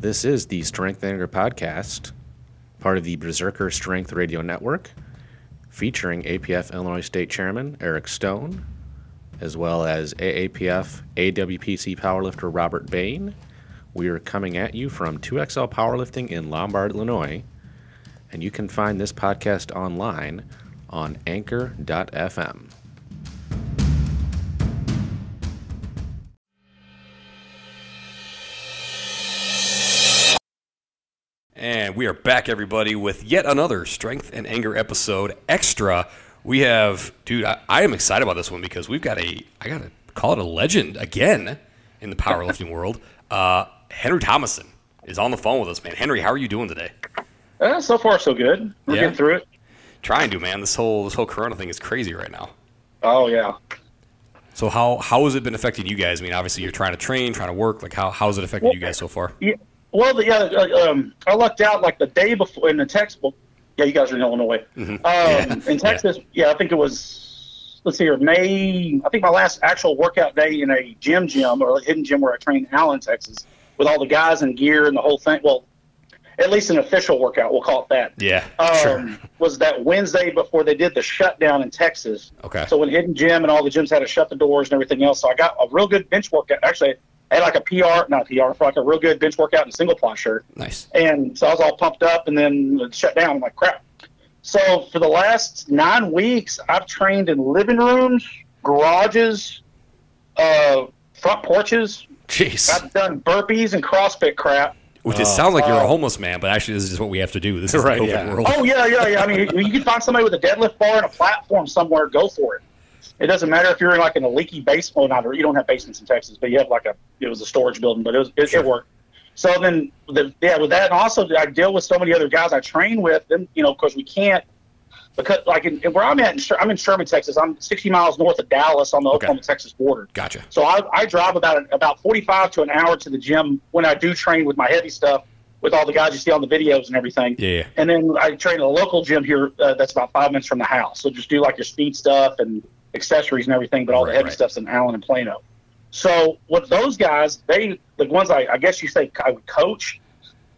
This is the Strength Anger podcast, part of the Berserker Strength Radio Network, featuring APF Illinois State Chairman Eric Stone, as well as AAPF AWPC powerlifter Robert Bain. We are coming at you from 2XL Powerlifting in Lombard, Illinois, and you can find this podcast online on anchor.fm. we are back, everybody, with yet another Strength and Anger episode extra. We have, dude, I, I am excited about this one because we've got a, I got to call it a legend again in the powerlifting world. Uh, Henry Thomason is on the phone with us, man. Henry, how are you doing today? Uh, so far, so good. We're Yeah? getting through it. Trying to, man. This whole this whole Corona thing is crazy right now. Oh yeah. So how how has it been affecting you guys? I mean, obviously you're trying to train, trying to work. Like how how's it affecting you guys so far? Yeah. Well, the, yeah. uh, Um, I lucked out like the day before in the textbook. Yeah, you guys are in Illinois. Um, in Texas, yeah. I think it was. Let's see here, May. I think my last actual workout day in a gym, gym or a hidden gym where I trained in Allen, Texas, with all the guys and gear and the whole thing. Well, at least an official workout, we'll call it that. Yeah, um, sure. was that Wednesday before they did the shutdown in Texas. Okay. So when Hidden Gym and all the gyms had to shut the doors and everything else, so I got a real good bench workout. Actually, I had like a PR, not a PR, for like a real good bench workout in a single ply shirt. Nice. And so I was all pumped up, and then it shut down. I'm like, crap. So for the last nine weeks, I've trained in living rooms, garages, uh, front porches. Jeez. I've done burpees and CrossFit crap. Which it sounds like you're a homeless man, but actually this is just what we have to do. This is Right, the COVID yeah. world. Oh yeah, yeah, yeah. I mean, you, you can find somebody with a deadlift bar and a platform somewhere. Go for it. It doesn't matter if you're in like in a leaky basement. Well, not you don't have basements in Texas, but you have like a it was a storage building, but it was it, Sure. it worked. So then, the, yeah, with that, and also I deal with so many other guys I train with. Then you know, because we can't because like in, where I'm at, in, I'm in Sherman, Texas. I'm 60 miles north of Dallas on the Okay. Oklahoma Texas border. Gotcha. So I, I drive about about 45 to an hour to the gym when I do train with my heavy stuff with all the guys you see on the videos and everything. Yeah, yeah. And then I train at a local gym here uh, that's about five minutes from the house. So just do like your speed stuff and accessories and everything, but all Right, the heavy right. stuff's in Allen and Plano. So with those guys, they the ones I, I guess you say I would coach,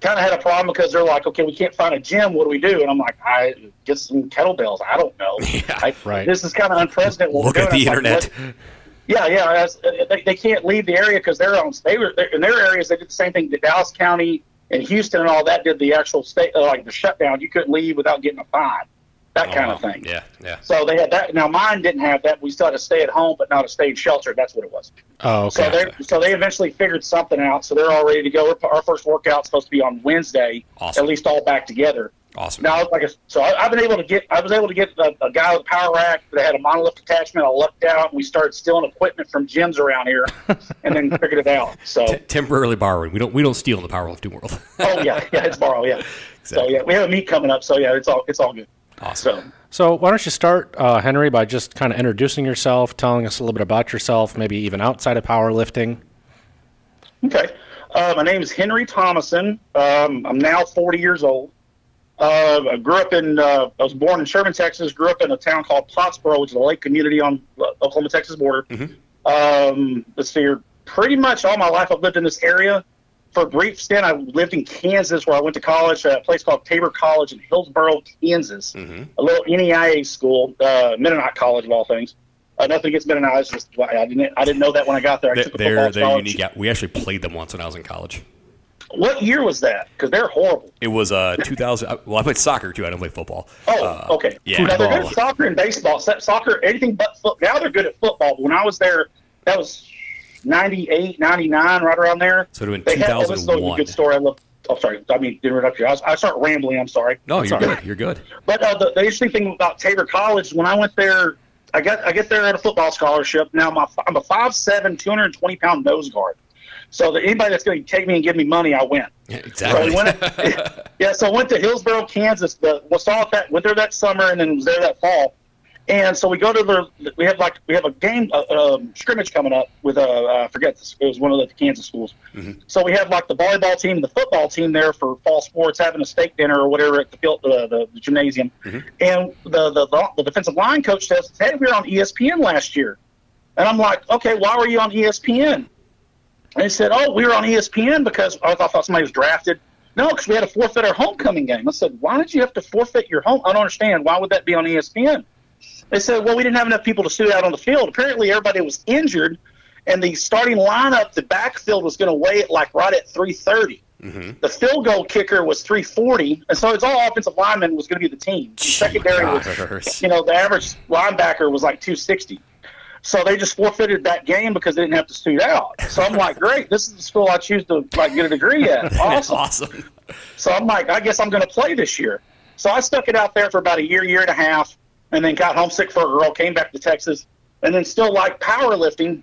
kind of had a problem because they're like, okay, we can't find a gym. What do we do? And I'm like, I get some kettlebells. I don't know. Yeah, I, right. This is kind of unprecedented. Look at the like, internet. what- yeah, yeah. Uh, they, they can't leave the area because they're on. They were in their areas. They did the same thing. that Dallas County and Houston and all that did the actual state uh, like the shutdown. You couldn't leave without getting a fine, that Oh, kind of thing. Yeah, yeah. So they had that. Now mine didn't have that. We still had to stay at home, but not to stay in shelter. That's what it was. Oh, okay. So they so they eventually figured something out. So they're all ready to go. Our first workout's supposed to be on Wednesday. Awesome. At least all back together. Awesome. Now, like, I- so I, I've been able to get, I was able to get a, a guy with a power rack that had a monolith attachment. I lucked out, and we started stealing equipment from gyms around here, and then figured it out. So, T- temporarily borrowing. We don't we don't steal in the powerlifting world. oh yeah, yeah, it's borrow, yeah. So yeah, we have a meet coming up. So yeah, it's all, it's all good. Awesome. So So why don't you start, uh, Henry, by just kind of introducing yourself, telling us a little bit about yourself, maybe even outside of powerlifting. okay, uh, my name is Henry Thomason. Um, I'm now 40 years old. Uh, I grew up in, uh, I was born in Sherman, Texas. Grew up in a town called Pottsboro, which is a lake community on the Oklahoma Texas border. Um, let's see here. Pretty much all my life I've lived in this area. For a brief stint, I lived in Kansas where I went to college, at a place called Tabor College in Hillsboro, Kansas, a little NAIA school, uh, Mennonite College of all things. Uh, nothing against Mennonite. Just I didn't I didn't know that when I got there. I They're they're, football they're unique. We actually played them once when I was in college. What year was that? Because they're horrible. It was uh 2000. uh, Well, I played soccer too. I didn't play football. Oh, Uh, okay. yeah. Now they're good at soccer and baseball. Soccer, anything but foot. Now they're good at football. But when I was there, that was 98, 99, right around there. So it would have They been had, this a 2001. good story. I love. Oh, sorry. I mean, interrupt you. I, was, I start rambling. I'm sorry. No, you're Sorry. good. You're good. But uh, the, the interesting thing about Tabor College, when I went there, I got I get there at a football scholarship. Now my, I'm a 5'7", 220 pound nose guard. So that anybody that's going to take me and give me money, I win. Yeah, So exactly. we went, yeah, so I went to Hillsboro, Kansas. The was saw that went there that summer and then was there that fall. And so we go to the we have like we have a game uh, um, scrimmage coming up with uh, I forget this it was one of the Kansas schools. So we have like the volleyball team the football team there for fall sports having a steak dinner or whatever at the field, uh, the, the gymnasium. And the, the the the defensive line coach says, "Hey, we were on ESPN last year," and I'm like, "Okay, why were you on ESPN?" And he said, "Oh, we were on ESPN because I thought somebody was drafted." No, because we had to forfeit our homecoming game. I said, "Why did you have to forfeit your home?" I don't understand. Why would that be on ESPN? They said, "Well, we didn't have enough people to suit out on the field. Apparently, everybody was injured, and the starting lineup, the backfield was going to weigh it like right at 330. Mm-hmm. The field goal kicker was 340, and so it's all offensive linemen was going to be the team. The secondary was, you know, the average linebacker was like 260. So they just forfeited that game because they didn't have to suit out. So I'm like, great, this is the school I choose to like get a degree at. Awesome. awesome. So I'm like, I guess I'm going to play this year. So I stuck it out there for about a year, year and a half, and then got homesick for a girl, came back to Texas, and then still like powerlifting.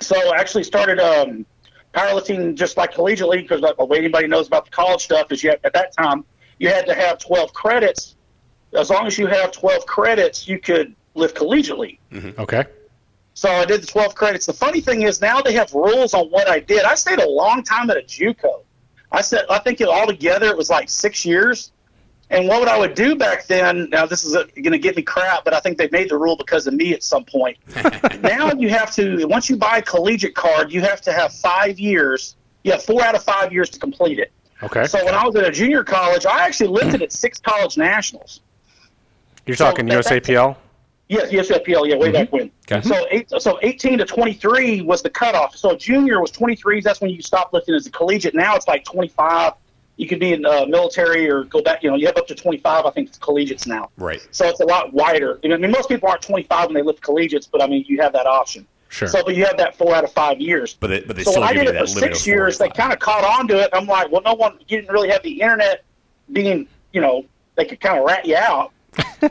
So I actually started um, powerlifting just like collegiately because like, the way anybody knows about the college stuff is you had, at that time you had to have 12 credits. As long as you have 12 credits, you could live collegiately. Okay. So I did the 12 credits. The funny thing is now they have rules on what I did. I stayed a long time at a JUCO. I said I think it altogether it was like six years. And what I would do back then, now this is going to get me crap, but I think they made the rule because of me at some point. now you have to, once you buy a collegiate card, you have to have five years. You have four out of five years to complete it. Okay. So when I was at a junior college, I actually lifted at six college nationals. You're talking USAPL? Yes, FPL, yeah, way mm-hmm. back when. Okay. So eight, so 18 to 23 was the cutoff. So junior was 23s. That's when you stop lifting as a collegiate. Now it's like 25. You could be in uh, military or go back. You know, you have up to 25. I think it's collegiates now. Right. So it's a lot wider. I mean, most people aren't 25 when they lift collegiates, but I mean, you have that option. Sure. So, but you have that four out of five years. But they, but they so still I did you it for six years, they kind of caught on to it. I'm like, well, no one, you didn't really have the internet being, you know, they could kind of rat you out.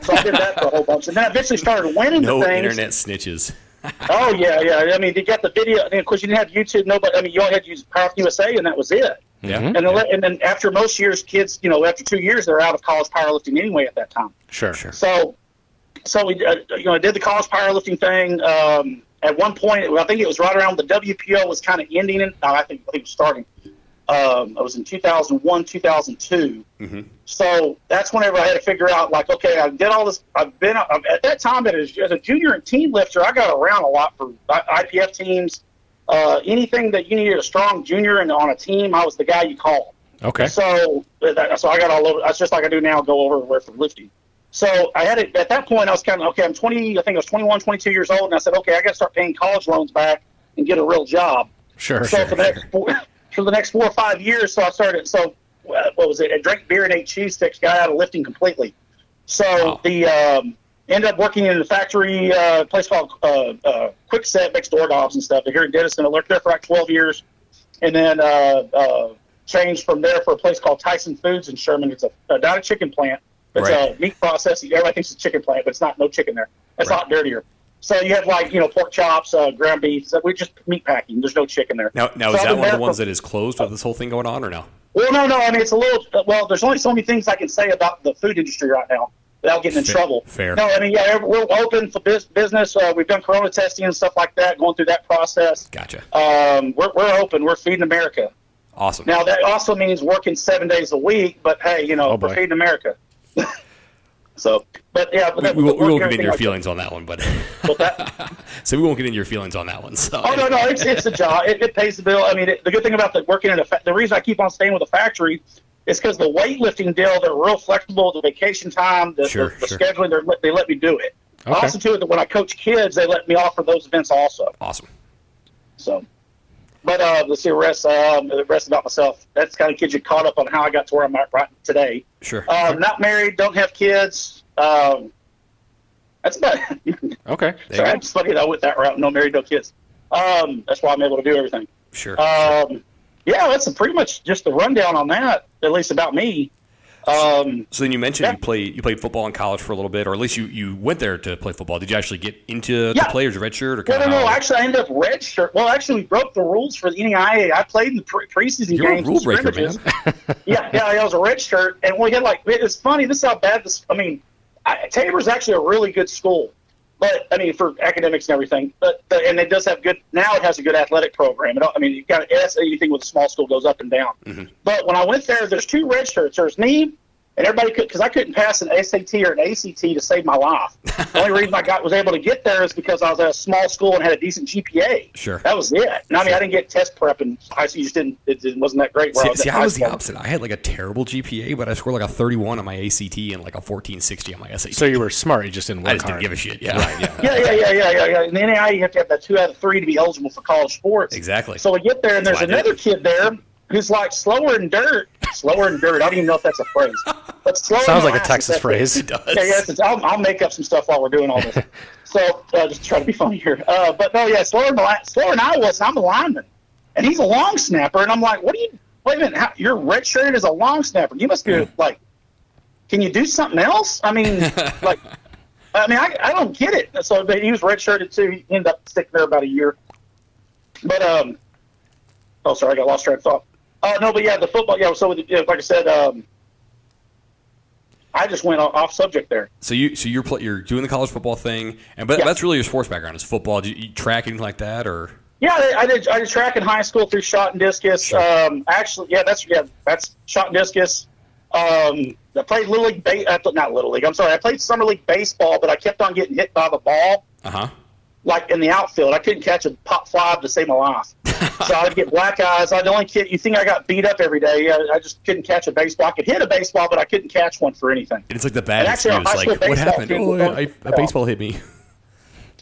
so I did that for a whole bunch, and then I eventually started winning no the things. internet snitches. Oh yeah, yeah. I mean, they got the video. And of course, you didn't have YouTube. Nobody. I mean, you only had to use Power USA, and that was it. Yeah. And then, let- and then after most years, kids, you know, after two years, they're out of college powerlifting anyway at that time. Sure. Sure. So, so we, uh, you know, I did the college powerlifting thing. Um, at one point, I think it was right around the WPO was kind of ending. It. No, I think I think it was starting. Um, I was in 2001, 2002. So that's whenever I had to figure out, like, okay, I did all this. I've been I've, at that time as, as a junior and team lifter. I got around a lot for IPF teams. Uh, anything that you needed a strong junior and on a team, I was the guy you called. Okay. So, that, so I got all over. That's just like I do now. Go over where for lifting. So I had it at that point. I was kind of okay. I'm 20. I think I was 21, 22 years old, and I said, okay, I got to start paying college loans back and get a real job. Sure. So for the next four, for the next four or five years, so I started. So uh, what was it? I drank beer and ate cheese sticks. Got out of lifting completely. So Wow. the um, ended up working in the factory uh, place called uh, uh, Kwikset, makes doorknobs and stuff. Here in Denison, I worked there for like 12 years, and then uh, uh, changed from there for a place called Tyson Foods in Sherman. It's a, a not a chicken plant. It's Right. a meat processing. Everybody thinks it's a chicken plant, but it's not. No chicken there. It's a Right. lot dirtier. So you have like you know pork chops, uh, ground beef. So we just meat packing. There's no chicken there. Now, now So is that one of the ones that is closed with this whole thing going on, or no? Well, no, no. I mean, it's a little. uh, Well, there's only so many things I can say about the food industry right now without getting in Fair- trouble. fair. No, I mean, yeah, we're open for business. Uh, we've done corona testing and stuff like that, going through that process. Gotcha. Um, we're, we're open. We're feeding America. Awesome. Now that also means working seven days a week, but hey, you know, Oh, we're feeding America. so, but yeah, but we, that- we, won't- we won't get into your like that. feelings on that one, but so we won't get into your feelings on that one. So Oh no, no, it's it's a job. It, it pays the bill. I mean, it, the good thing about the working in a fa- the reason I keep on staying with a factory is because the weightlifting deal they're real flexible. The vacation time, the, Sure, the, the sure. scheduling, they let me do it. Okay. Also, too, that when I coach kids, they let me offer those events also. awesome. So, but uh, let's see the rest. Um, the rest about myself. That's kind of kids you caught up on how I got to where I'm at right today. Sure. Um, not married, don't have kids. Um, that's about. Okay. There you Sorry, go. it's funny that I went that route. No married, no kids. Um, that's why I'm able to do everything. Sure. Um, yeah, that's pretty much just the rundown on that, at least about me. Um, so then you mentioned yeah. you played you played football in college for a little bit, or at least you, you went there to play football. Did you actually get into Yeah. the players redshirt or well, no, of? no, actually, I ended up redshirt. Well, actually, we broke the rules for the NAIA. I played in the pre- preseason You're a games. rule breaker, man. yeah, yeah, I was a red shirt, and we had like it's funny. This is how bad this. I mean, I, Tabor's actually a really good school, but I mean for academics and everything. But the, and it does have good. Now it has a good athletic program. It, I mean, you got anything with a small school goes up and down. Mm-hmm. But when I went there, there's two red shirts. There's me, and everybody could because I couldn't pass an SAT or an ACT to save my life. the only reason I got was able to get there is because I was at a small school and had a decent GPA. Sure. that was it. And I mean, I didn't get test prep in high school. Just didn't. It, it wasn't that great. Where See, I was, see, I was the opposite. I had like a terrible GPA, but I scored like a 31 on my ACT and like a 1460 on my SAT. So you were smart. You just didn't work I just hard. didn't give a shit. Yeah, right, yeah. Yeah, yeah, yeah, yeah, yeah, yeah. In the NAI, you have to have that two out of three to be eligible for college sports. Exactly. So we get there, and there's That's why I did another kid there who's like slower in dirt. Slower in dirt. I don't even know if that's a phrase. But slower Sounds like a Texas phrase. It does. Yeah, yeah. I'll, I'll make up some stuff while we're doing all this. so uh, just try to be funny here. Uh, but no, yeah, slower, than slower than I was. and I'm a lineman, and he's a long snapper, and I'm like, what are you? Wait a minute, how, you're redshirted as a long snapper. You must be like, can you do something else? I mean, like, I mean, I, I don't get it. So but he was redshirted too. He ended up sticking there about a year. But um, oh, sorry, I got lost track of thought. Uh, no, but yeah, the football. Yeah, so like I said, um, I just went off, subject there. So you so you're you're doing the college football thing, and but Yeah. that's really your sports background is football. Do you, you track anything like that, or Yeah, I, did. I did track in high school through shot and discus. Um, actually, yeah, that's yeah, that's shot and discus. Um, I played little league, ba- uh, not little league. I'm sorry, I played summer league baseball, but I kept on getting hit by the ball, uh huh? Like in the outfield. I couldn't catch a pop fly to save my life, so I would get black eyes. I the only kid. You think I got beat up every day? I, I just couldn't catch a baseball. I could hit a baseball, but I couldn't catch one for anything. It's like the bad actually, excuse. Like what baseball happened? team Oh, was I, on- I- a baseball hit me.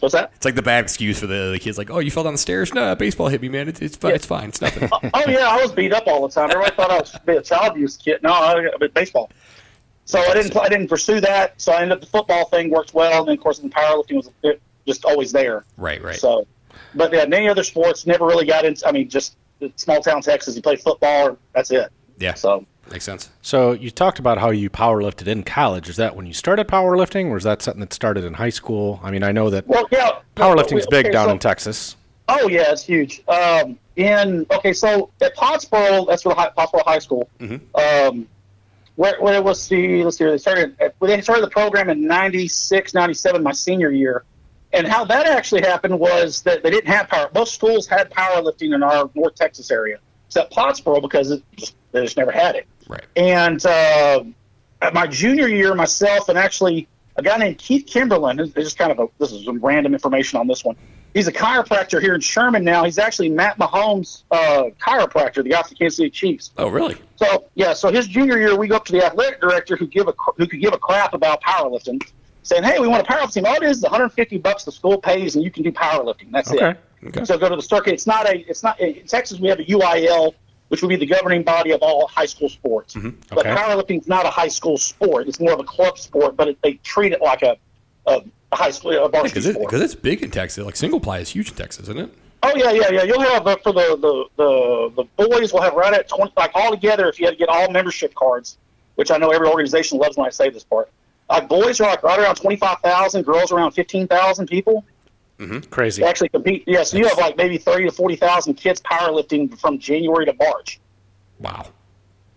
What's that? It's like the bad excuse for the, the kids. Like, oh, you fell down the stairs? No, a baseball hit me, man. It's it's fine. It's fine. It's nothing. oh yeah, I was beat up all the time. Everybody thought I was be a child abuse kid. No, I but baseball. So I didn't. I didn't pursue that. So I ended up the football thing worked well, and then of course the powerlifting was it, just always there. right, right. So, but yeah, many other sports never really got into. I mean, just small town Texas. You play football, that's it. yeah, So makes sense. So you talked about how you powerlifted in college. Is that when you started powerlifting, or is that something that started in high school? I mean, I know that well, yeah, powerlifting's big okay, down so- in Texas. Oh yeah, it's huge. Um, in okay, so at Pottsboro, that's where high, Pottsboro High School. Um, where, where was the let's see, they started they started the program in 96, 97, my senior year. And how that actually happened was that they didn't have power. Most schools had powerlifting in our North Texas area, except Pottsboro because it just, they just never had it. Right. And uh, at my junior year, myself and actually a guy named Keith Kimberlin, this is kind of a this is some random information on this one. He's a chiropractor here in Sherman now. He's actually Pat Mahomes' uh, chiropractor, the guy Kansas City Chiefs. Oh, really? So yeah, so his junior year, we go up to the athletic director who give a who could give a crap about powerlifting, saying, "Hey, we want a powerlifting team. All it is is 150 bucks the school pays, and you can do powerlifting. That's Okay. it." Okay. So go to the circuit. It's not a. It's not in Texas. We have a UIL, which would be the governing body of all high school sports. But Okay. powerlifting is not a high school sport. It's more of a club sport, but it, they treat it like a a, high school a varsity Because it, sport. 'cause it's big in Texas. Like single ply is huge in Texas, isn't it? Oh yeah, yeah, yeah. You'll have uh, for the, the the the boys will have right at twenty like all together. If you had to get all membership cards, which I know every organization loves when I say this part. Like boys are like right around twenty five thousand, girls around fifteen thousand people. Mm-hmm. Crazy. Actually compete. Yeah, so you have like maybe thirty to forty thousand kids powerlifting from January to March. Wow.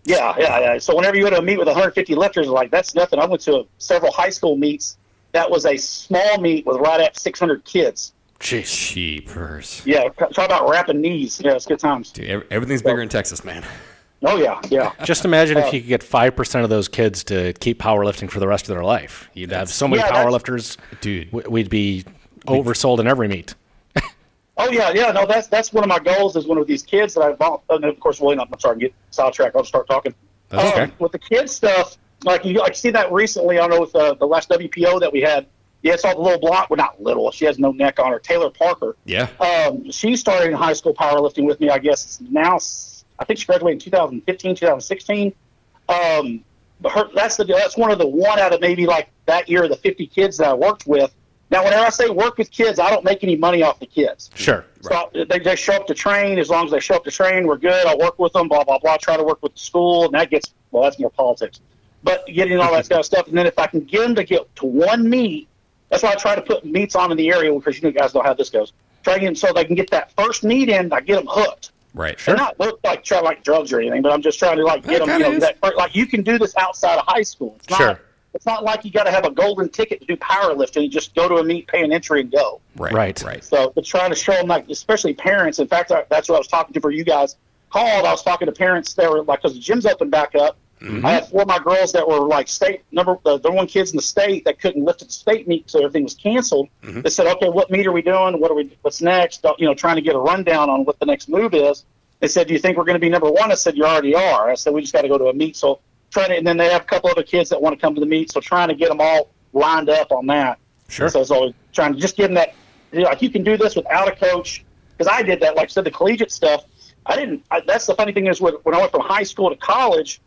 Yeah, yeah, yeah. So whenever you go to a meet with 150 lifters, like that's nothing. I went to several high school meets. That was a small meet with right at 600 kids. Jeez. Cheapers. Yeah, talk about wrapping knees. Yeah, it's good times. Dude, everything's bigger in Texas, man. Oh yeah, yeah. Just imagine if you could get five percent of those kids to keep powerlifting for the rest of their life. You'd have so many Yeah, powerlifters, Dude. We'd be oversold in every meet. Oh yeah, yeah. No, that's that's one of my goals. Is one of these kids that I bought. And of course, William. I'm sorry, I'm getting sidetracked. I'll start talking. That's okay. With the kids stuff, like you, like see that recently. I don't know with uh, the last WPO that we had. Yeah, it's all the little blonde. Well, not little. She has no neck on her. Taylor Parker. Yeah. Um, she started in high school powerlifting with me. I guess now. I think she graduated in 2015, 2016. Um, but her, that's the that's one of the one out of maybe like that year of the 50 kids that I worked with. Now, whenever I say work with kids, I don't make any money off the kids. Sure. So they just show up to train. As long as they show up to train, we're good. I'll work with them. Blah blah blah. Try to work with the school, and that gets well. That's more politics. But getting all that kind of stuff, and then if I can get them to get to one meet, that's why I try to put meets on in the area because you know guys know how this goes. Try to get them so they can get that first meet in. I get them hooked. Right. They're not hooked like try like drugs or anything, but I'm just trying to like get That them. You know, that, like you can do this outside of high school. It's not, Sure. It's not like you got to have a golden ticket to do powerlifting. You just go to a meet, pay an entry, and go. Right. Right. Right. So, but trying to show them, like, especially parents. In fact, I, that's what I was talking to for you guys. Called. I was talking to parents. They were like, because the gym's open back up. I had four of my girls that were like state number the, the one kids in the state that couldn't lift at the state meet, so everything was canceled. Mm-hmm. They said, "Okay, what meet are we doing? What are we? What's next?" You know, trying to get a rundown on what the next move is. They said, "Do you think we're going to be number one?" I said, "You already are." I said, "We just got to go to a meet." So trying to, and then they have a couple other kids that want to come to the meet, so trying to get them all lined up on that. Sure. So it's always trying to just give them that. You know, like you can do this without a coach, because I did that. Like I said, the collegiate stuff. I didn't. I, that's the funny thing is when, when I went from high school to college.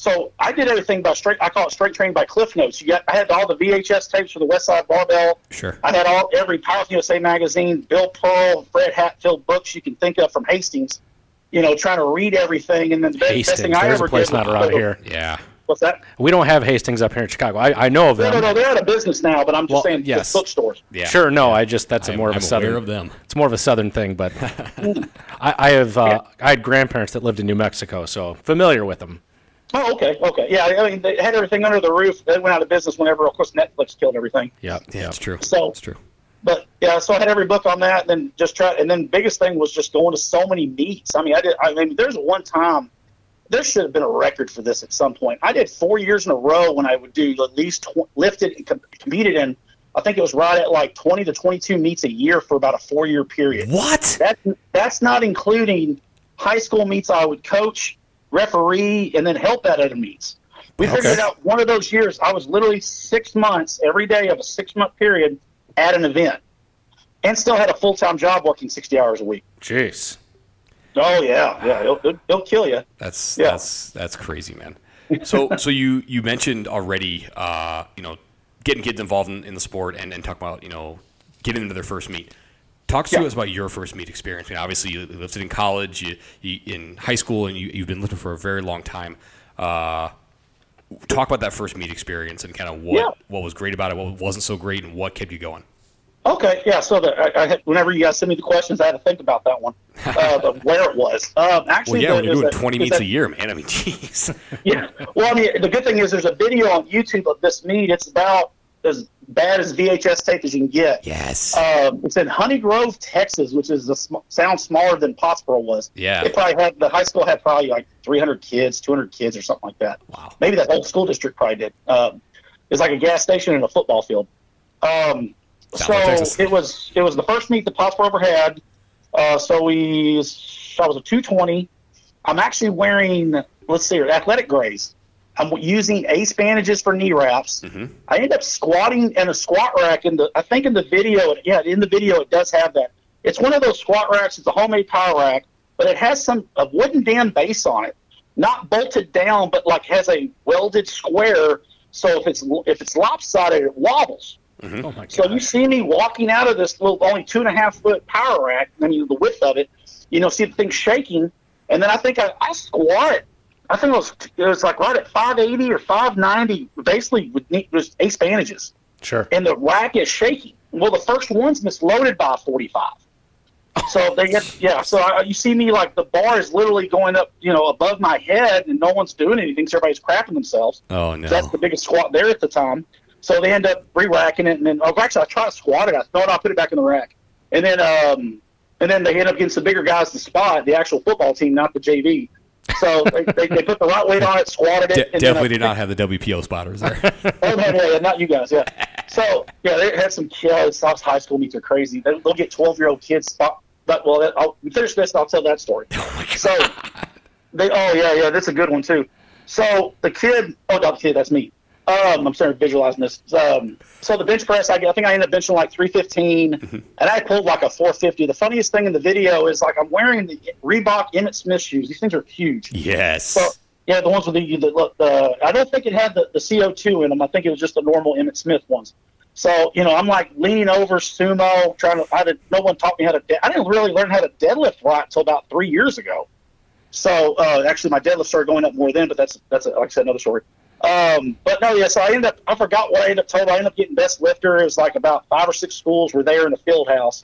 So I did everything by straight. I call it straight trained by Cliff Notes. You got. I had all the VHS tapes for the Westside Barbell. Sure. I had all every Power USA magazine, Bill Pearl, Fred Hatfield books you can think of from Hastings. You know, trying to read everything, and then the best- best Hastings. thing I There's ever a place did not around here. Yeah. What's that? We don't have Hastings up here in Chicago. I, I know of them. no, no. They're out of business now, but I'm just Well, saying yes. just bookstores. Yeah. Sure, no. I just that's a I'm- more of I'm a southern. aware of them. It's more of a southern thing, but I, I have uh, I had grandparents that lived in New Mexico, so familiar with them. Oh, okay, okay. Yeah, I mean, they had everything under the roof. They went out of business whenever, of course, Netflix killed everything. Yeah, Yeah, it's true. So- it's true. But yeah, so I had every book on that, and then just try. And then biggest thing was just going to so many meets. I mean, I did. I mean, there's one time. There should have been a record for this at some point. I did four years in a row when I would do at least tw- lifted and com- competed in. I think it was right at like 20 to 22 meets a year for about a four year period. What? That that's not including high school meets I would coach, referee, and then help at other meets. We Okay. figured out one of those years I was literally six months every day of a six month period at an event, and still had a full time job working sixty hours a week. Jeez. Oh yeah, yeah, it'll, it'll, it'll kill you. That's Yeah. that's that's crazy, man. So so you you mentioned already, uh, you know, getting kids involved in, in the sport and, and talk about you know getting into their first meet. Talk to Yeah. us about your first meet experience. I mean, obviously you lifted in college, you, you in high school, and you, you've been lifting for a very long time. Uh, talk about that first meet experience and kind of what Yeah. what was great about it, what wasn't so great, and what kept you going. Okay, yeah. So the, I, I had, whenever you guys send me the questions, I had to think about that one, uh, of where it was. Um, Well, actually, yeah, the, when you're doing that- 20 meets that- a year, man. I mean, jeez. Yeah. Well, I mean, the good thing is there's a video on YouTube of this meet. It's about as bad as VHS tape as you can get. Yes. Um, it's in Honey Grove, Texas, which is a sm- sound smaller than Pottsboro was. Yeah. It probably had the high school had probably like 300 kids, 200 kids, or something like that. Wow. Maybe that whole school district probably did. Um, it's like a gas station and a football field. Um, so it was it was the first meet that Pottsboro ever had. Uh, so we I was a 220. I'm actually wearing let's see, athletic grays. I'm using ace bandages for knee wraps. Mm-hmm. I end up squatting in a squat rack in the. I think in the video, yeah, in the video it does have that. It's one of those squat racks. It's a homemade power rack, but it has some a wooden damn base on it, not bolted down, but like has a welded square. So if it's if it's lopsided, it wobbles. Oh my So you see me walking out of this little, only two and a half foot power rack. I mean, the width of it. You know, see the thing shaking, and then I think I, I squat. I think it was it was like right at 580 or 590, basically with just ace bandages, Sure. and the rack is shaking. Well, the first one's misloaded by 45. So they get yeah. So I, you see me like the bar is literally going up, you know, above my head, and no one's doing anything. So everybody's crapping themselves. Oh no. That's the biggest squat there at the time. So they end up re-racking it, and then oh, actually I try to squat it. I thought I put it back in the rack, and then um, and then they end up getting some bigger guys to spot the actual football team, not the JV. So they, they, they put the right weight on it, squatted it. De- and definitely did not have the WPO spotters there. Oh yeah, yeah, not you guys, yeah. So yeah, they had some kids. South high school meets are crazy. They, they'll get twelve-year-old kids spot. But well, I'll finish this. and I'll tell that story. oh. So they, oh yeah, yeah, that's a good one too. So the kid, oh, not the kid, that's me. Um, I'm starting to visualizing this. Um, so the bench press, I, I think I ended up benching like 315, and I pulled like a 450. The funniest thing in the video is like I'm wearing the Reebok Emmitt Smith shoes. These things are huge. Yes. So yeah, the ones with the, the, look, the I don't think it had the, the CO2 in them. I think it was just the normal Emmitt Smith ones. So you know, I'm like leaning over sumo, trying to. I did, no one taught me how to. De- I didn't really learn how to deadlift right until about three years ago. So uh, actually, my deadlift started going up more then, but that's that's like I said, another story. Um, but no, yeah. So I ended up. I forgot what I ended up told. I ended up getting best lifter. It was like about five or six schools were there in the field house.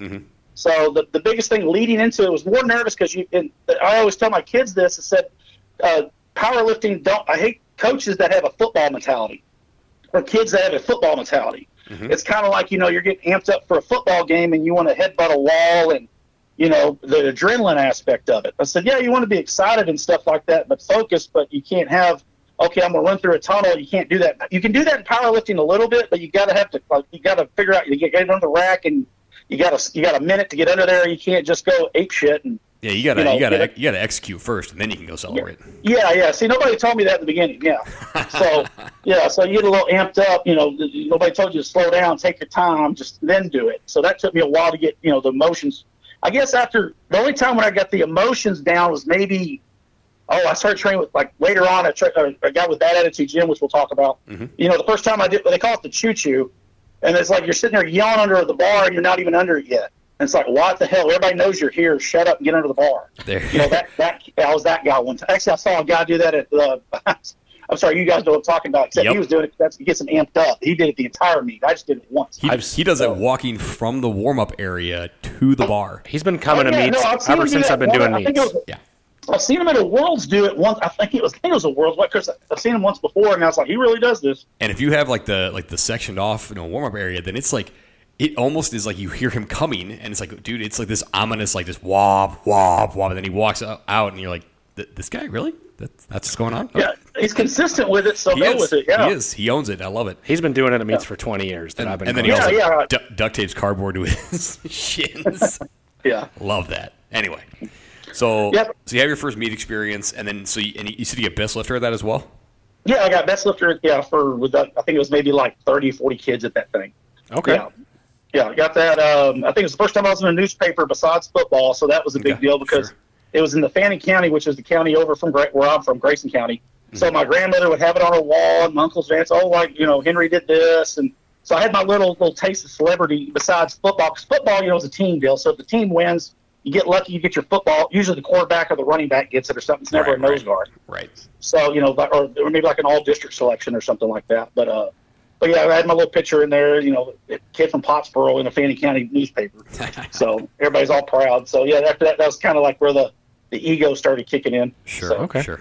So the, the biggest thing leading into it was more nervous because you. And I always tell my kids this. I said, uh, powerlifting. Don't. I hate coaches that have a football mentality, or kids that have a football mentality. It's kind of like you know you're getting amped up for a football game and you want to headbutt a wall and you know the adrenaline aspect of it. I said, yeah, you want to be excited and stuff like that, but focused. But you can't have okay, I'm gonna run through a tunnel. You can't do that. You can do that in powerlifting a little bit, but you gotta have to like, you gotta figure out you get get under the rack and you got to you got a minute to get under there. You can't just go ape shit and Yeah, you gotta You know, you gotta you gotta execute first, and then you can go celebrate. yeah, yeah. See, nobody told me that in the beginning. Yeah. So yeah, so you get a little amped up. You know, nobody told you to slow down, take your time, just then do it. So that took me a while to get you know the emotions. I guess after the only time when I got the emotions down was maybe. Oh, I started training with like later on. I, tra- uh, a guy with Bad Attitude Gym, which we'll talk about. You know, the first time I did, they call it the choo choo, and it's like you're sitting there yelling under the bar and you're not even under it yet. And it's like, what the hell? Everybody knows you're here. Shut up and get under the bar. There. You know that that I was that guy one time. Actually, I saw a guy do that at the. I'm sorry, you guys know what I'm talking about. Except Yep. he was doing it that's, he gets him amped up. He did it the entire meet. I just did it once. He, I've- he does it walking from the warm up area to the bar. He's been coming Oh, to yeah, meets no, ever since I've been one- doing I meets. was- Yeah. I've seen him at a Worlds do it once. I think it was. I think it was a Worlds. What? Because I've seen him once before, and I was like, he really does this. And if you have like the like the sectioned off you know warm up area, then it's like it almost is like you hear him coming, and it's like, dude, it's like this ominous like this wop wop wop, and then he walks out, out and you're like, this guy really? That's that's what's going on? Yeah, he's consistent with it, so he go is. with it. Yeah. He is. He owns it. I love it. He's been doing it at meets for 20 years that And, I've been and then he going also Yeah, yeah. du- duct tapes cardboard to his shins. Yeah. Love that. Anyway, so Yep. so you have your first meet experience, and then so you, and you said you get best lifter at that as well. Yeah, I got best lifter. Yeah, for with that, I think it was maybe like 30, 40 kids at that thing. Okay. Yeah. Yeah, I got that. Um, I think it was the first time I was in a newspaper besides football, so that was a big Okay, deal because sure. it was in the Fannin County, which is the county over from Gra- where I'm from, Grayson County. Mm-hmm. So my grandmother would have it on her wall, and my uncle's dance. Oh, like you know, Henry did this, and so I had my little little taste of celebrity besides football. Because football, you know, is a team deal. So if the team wins, you get lucky, you get your football. Usually the quarterback or the running back gets it or something. It's never Right, a nose right. guard. Right. So you know, but- or, or maybe like an all district selection or something like that. But uh, but yeah, I had my little picture in there. You know, a kid from Pottsboro in a Fannin County newspaper. so everybody's all proud. So yeah, after that, that was kind of like where the the ego started kicking in. Sure. So, Okay. Sure.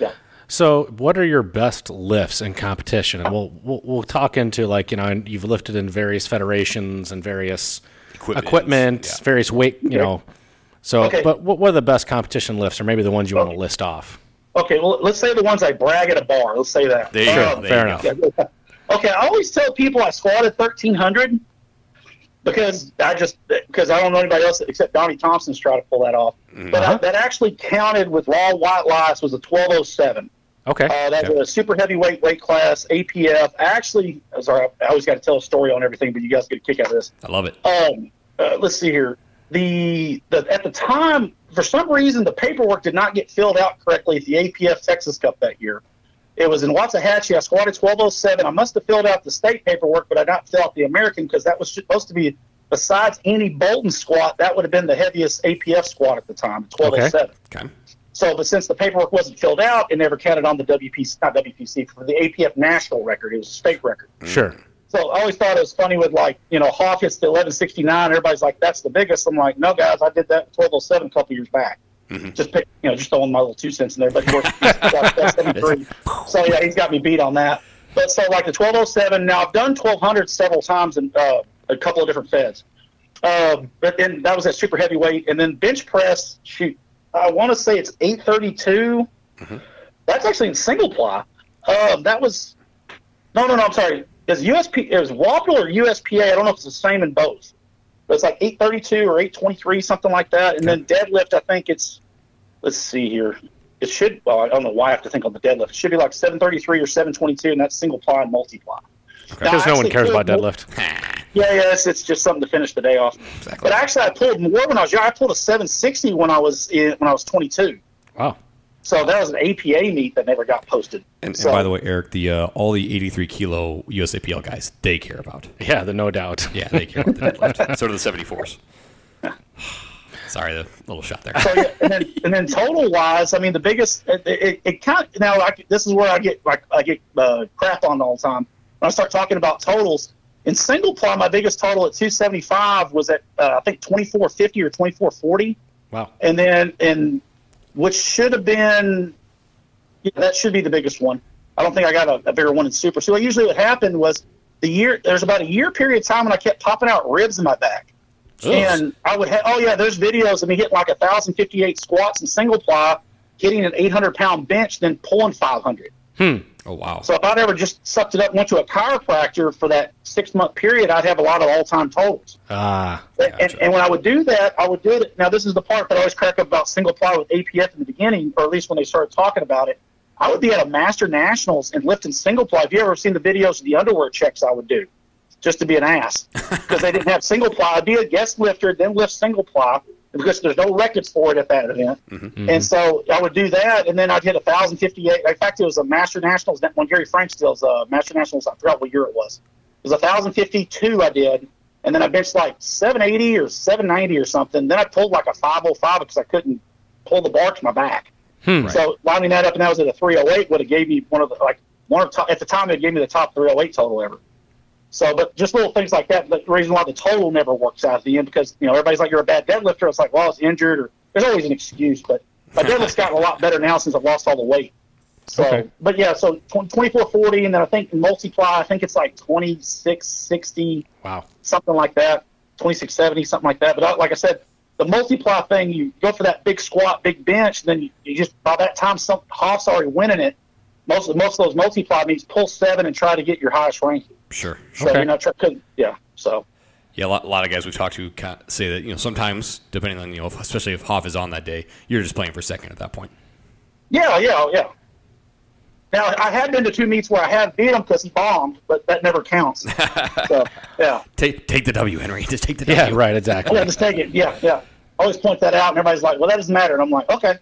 Yeah. So, what are your best lifts in competition? And we'll, we'll we'll talk into like you know, you've lifted in various federations and various Equipment. equipment, Yeah. various weight, you know. So, Okay. but what, what are the best competition lifts, or maybe the ones you want to list off? Okay, well, let's say the ones I brag at a bar. Let's say that. There you Sure, go. There fair you enough. go. Yeah. Okay, I always tell people I squatted thirteen hundred because I just because I don't know anybody else except Donnie Thompson's trying to pull that off. But I, that actually counted with raw white lies was a twelve oh seven. Okay. Uh, that's Okay. a super heavyweight weight class, APF. Actually, sorry, I always got to tell a story on everything, but you guys get a kick out of this. I love it. Um, uh, let's see here. The, the at the time, for some reason, the paperwork did not get filled out correctly at the APF Texas Cup that year. It was in Waxahachie. I squatted 1207. I must have filled out the state paperwork, but I not fill out the American because that was supposed to be, besides Andy Bolton's squat, that would have been the heaviest APF squat at the time, 1207. Okay. So, but since the paperwork wasn't filled out, it never counted on the WPC, not WPC, for the APF national record. It was a state record. Sure. So I always thought it was funny with like, you know, Hawk hits the 1169. Everybody's like, that's the biggest. I'm like, no, guys, I did that 1207 a couple years back. Just pick, you know, just throwing my little two cents in there. But of course, he's got 73. So yeah, he's got me beat on that. But so like the 1207. Now I've done 1200 several times in uh, a couple of different feds. Um, but then that was at super heavyweight, and then bench press. Shoot, I want to say it's 832. That's actually in single ply. Um, that was no, no, no. I'm sorry. Is USP? It was or USPA? I don't know if it's the same in both. But it's like 832 or 823, something like that. And then deadlift, I think it's. Let's see here. It should. Well, I don't know why I have to think on the deadlift. It should be like 733 or 722, and that's single ply and multiply. Now, Because I no one cares about deadlift. yeah, yeah, it's, it's just something to finish the day off. Exactly. But actually, I pulled more when I was young. I pulled a 760 when I was in, when I was 22. Wow. So that was an APA meet that never got posted. And, so, and by the way, Eric, the uh, all the 83 kilo USAPL guys, they care about. Yeah, the no doubt. Yeah, they care about the deadlift. so do the 74s. Sorry, the little shot there. so yeah, and then and then total wise, I mean the biggest it, it, it kind of, now I, this is where I get like I get uh, crap on all the time when I start talking about totals. In single ply, my biggest total at 275 was at uh, I think 2450 or 2440. Wow. and then and which should have been yeah, that should be the biggest one. I don't think I got a, a bigger one in super. So usually what happened was the year there's about a year period of time when I kept popping out ribs in my back. Ugh. And I would have oh yeah, there's videos of me hitting like a thousand fifty eight squats in single ply, hitting an eight hundred pound bench, then pulling five hundred. Hmm. Oh wow. So if I'd ever just sucked it up and went to a chiropractor for that six month period, I'd have a lot of all time totals. Ah, And, and when I would do that, I would do it. Now, this is the part that I always crack up about single ply with APF in the beginning, or at least when they started talking about it. I would be at a Master Nationals and lifting single ply. Have you ever seen the videos of the underwear checks I would do just to be an ass? Because they didn't have single ply. I'd be a guest lifter, then lift single ply because there's no records for it at that event. And so I would do that, and then I'd hit a 1,058. In fact, it was a Master Nationals when Gary Frank still's uh, Master Nationals. I forgot what year it was. It was a 1,052 I did, and then I benched like 780 or 790 or something. Then I pulled like a 505 because I couldn't pull the bar to my back. So lining that up, and that was at a 308 would have gave me one of the like one of top, at the time it gave me the top 308 total ever. So, but just little things like that. The reason why the total never works out at the end because you know everybody's like you're a bad deadlifter. It's like well, I was injured, or there's always an excuse. But my deadlift's gotten a lot better now since I've lost all the weight. So, Okay. but yeah, so 2440, and then I think multiply, I think it's like 2660 wow. something like that, 2670, something like that. But I, like I said, the multiply thing, you go for that big squat, big bench, and then you, you just by that time, some Hoff's already winning it. Most of most of those multiply means pull seven and try to get your highest ranking. Sure. So Okay. you know, try, could, yeah. So Yeah, a lot, a lot of guys we've talked to say that you know sometimes depending on you know especially if Hoff is on that day, you're just playing for second at that point. yeah, yeah, yeah. Now I have been to two meets where I have beat him because he bombed, but that never counts. so yeah, Take take the W, Henry. Just take the Yeah, right, exactly. yeah, just take it. Yeah, yeah. I always point that out, and everybody's like, "Well, that doesn't matter," and I'm like, "Okay."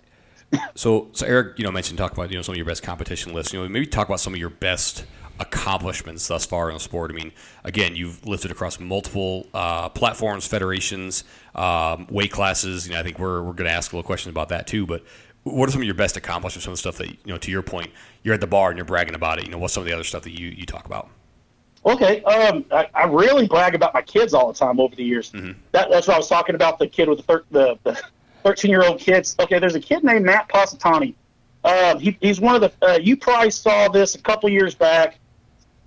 So, so Eric, you know, mentioned talk about you know some of your best competition lists. You know, maybe talk about some of your best accomplishments thus far in the sport. I mean, again, you've lifted across multiple uh, platforms, federations, um, weight classes. You know, I think we're we're going to ask a little questions about that too. But what are some of your best accomplishments? Some of the stuff that you know, to your point, you're at the bar and you're bragging about it. You know, what's some of the other stuff that you you talk about? Okay. Um, I, I really brag about my kids all the time over the years. That, that's what I was talking about. The kid with the thir- the, the 13 year old kids. Okay, there's a kid named Matt Positani. Um, he, he's one of the. Uh, you probably saw this a couple years back.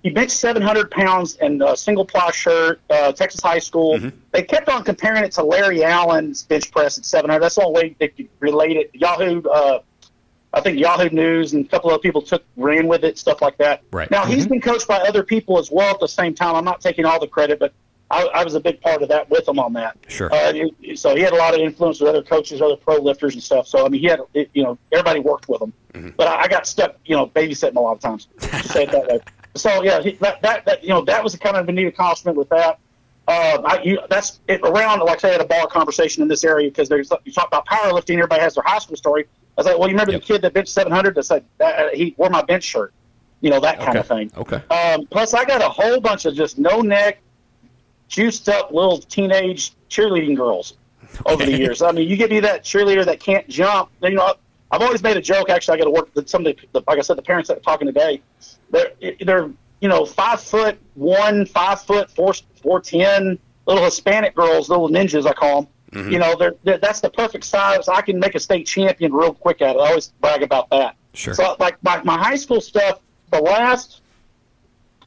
He benched 700 pounds in a single ply shirt, uh, Texas high school. They kept on comparing it to Larry Allen's bench press at 700. That's the only way they could relate it. Yahoo, uh, I think Yahoo News and a couple of people took ran with it, stuff like that. Right. Now he's been coached by other people as well at the same time. I'm not taking all the credit, but I, I was a big part of that with him on that. Sure. Uh, so he had a lot of influence with other coaches, other pro lifters and stuff. So I mean, he had it, you know everybody worked with him, but I, I got stuck you know babysitting a lot of times. To say it that way. So yeah, he, that, that that you know that was a kind of a neat accomplishment with that. Uh, I, you, that's it, around like I say at a bar conversation in this area because there's you talk about powerlifting. Everybody has their high school story. I was like, well, you remember Yep. the kid that benched 700 that said uh, he wore my bench shirt, you know that kind Okay. of thing. Okay. Um, plus, I got a whole bunch of just no neck, juiced up little teenage cheerleading girls over the years. I mean, you give me that cheerleader that can't jump. You know, I've always made a joke. Actually, I got to work with some of the, like I said, the parents that are talking today. They're they're you know five foot one, five foot four, four ten, little Hispanic girls, little ninjas I call them. You know, they're, they're that's the perfect size. I can make a state champion real quick at it. I always brag about that. Sure. So like my, my high school stuff, the last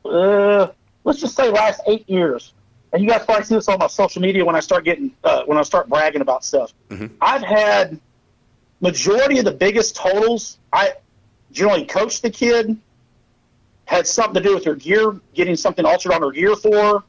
uh, let's just say last eight years, and you guys probably see this on my social media when I start getting uh, when I start bragging about stuff. I've had majority of the biggest totals. I generally coached the kid, had something to do with her gear, getting something altered on her gear for,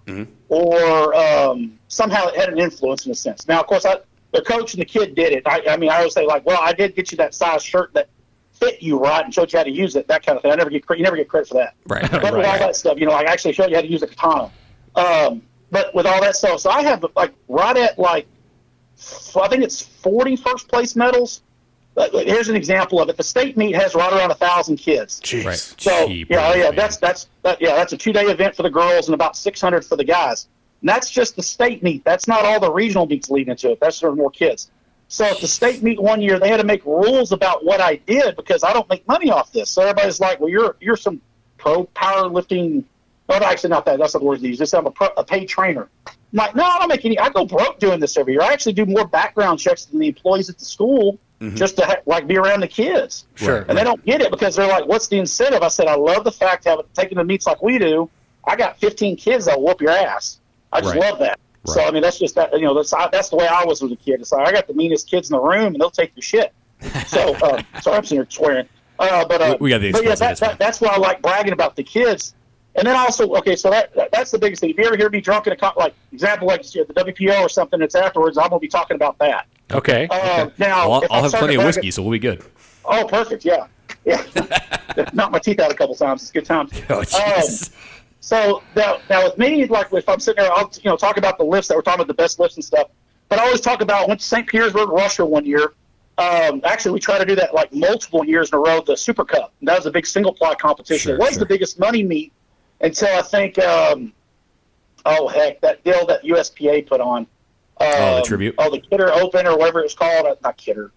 or um, somehow it had an influence in a sense. Now, of course, I, the coach and the kid did it. I, I mean, I always say like, well, I did get you that size shirt that fit you right and showed you how to use it, that kind of thing. I never get you never get credit for that. Right. But with all right. that stuff, you know, I actually showed you how to use a katana. Um, but with all that stuff, so I have like right at like, I think it's 40 first place medals. Uh, here's an example of it. The state meet has right around a thousand kids. Jeez. Right. So Gee, yeah, yeah, man. that's that's that, yeah, that's a two day event for the girls and about 600 for the guys. And that's just the state meet. That's not all the regional meets leading into it. That's for more kids. So at the state meet one year, they had to make rules about what I did because I don't make money off this. So everybody's like, "Well, you're you're some pro powerlifting." No, actually, not that. That's not the word they use. Just I'm a, pro, a paid trainer. I'm like, no, I don't make any. I go broke doing this every year. I actually do more background checks than the employees at the school just to ha- like be around the kids. Sure. And they don't get it because they're like, "What's the incentive?" I said, "I love the fact having taking the meets like we do. I got 15 kids that'll whoop your ass. I just Right. love that. So I mean, that's just that. You know, that's that's the way I was as a kid. It's like I got the meanest kids in the room, and they'll take your shit. So uh, sorry, I'm sitting here swearing. Uh, but uh, We- got the but yeah, that, that, that's why I like bragging about the kids. And then also, okay, so that, that that's the biggest thing. If you ever hear me drunk in a con- like example like you know, the WPO or something that's afterwards, I'm gonna be talking about that. Okay. Uh, Now, Well, I'll, I'll have plenty of brag- whiskey, so we'll be good. Oh, perfect. Yeah, yeah. Knocked my teeth out a couple times. It's a good time. Oh, jeez. So now, now with me, like if I'm sitting there, I'll you know talk about the lifts that we're talking about the best lifts and stuff. But I always talk about I went to St. Petersburg, Russia one year. Um, actually, we tried to do that like multiple years in a row. The Super Cup. And that was a big single ply competition. Sure, it was sure. the biggest money meet until I think, um, oh heck, that deal that USPA put on. Um, Oh, the tribute? Oh, the Kidder Open or whatever it's called. Uh, not Kidder.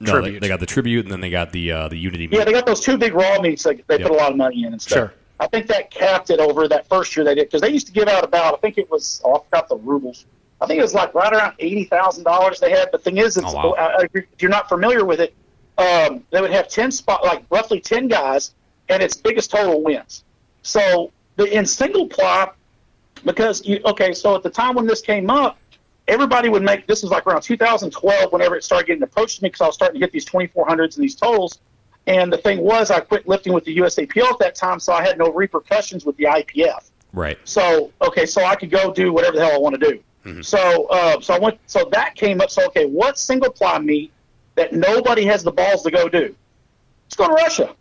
No, they, Tribute. they got the tribute, and then they got the uh, the Unity. Yeah, they got those two big raw meets. Like they Yep. put a lot of money in and stuff. Sure. I think that capped it over that first year they did because they used to give out about I think it was oh, I forgot the rubles. I think it was like right around eighty thousand dollars they had. But the thing is, it's, Oh, wow. I- I- if you're not familiar with it, um, they would have ten spot like roughly ten guys, and it's biggest total wins. So the in single ply, because you okay, so at the time when this came up, everybody would make this was like around 2012 whenever it started getting approached to me because I was starting to get these 2400s and these totals. And the thing was, I quit lifting with the USAPL at that time, so I had no repercussions with the IPF. right. So okay, so I could go do whatever the hell I want to do. So uh, so I went. So that came up. So okay, what single ply meet that nobody has the balls to go do? Let's go to Russia.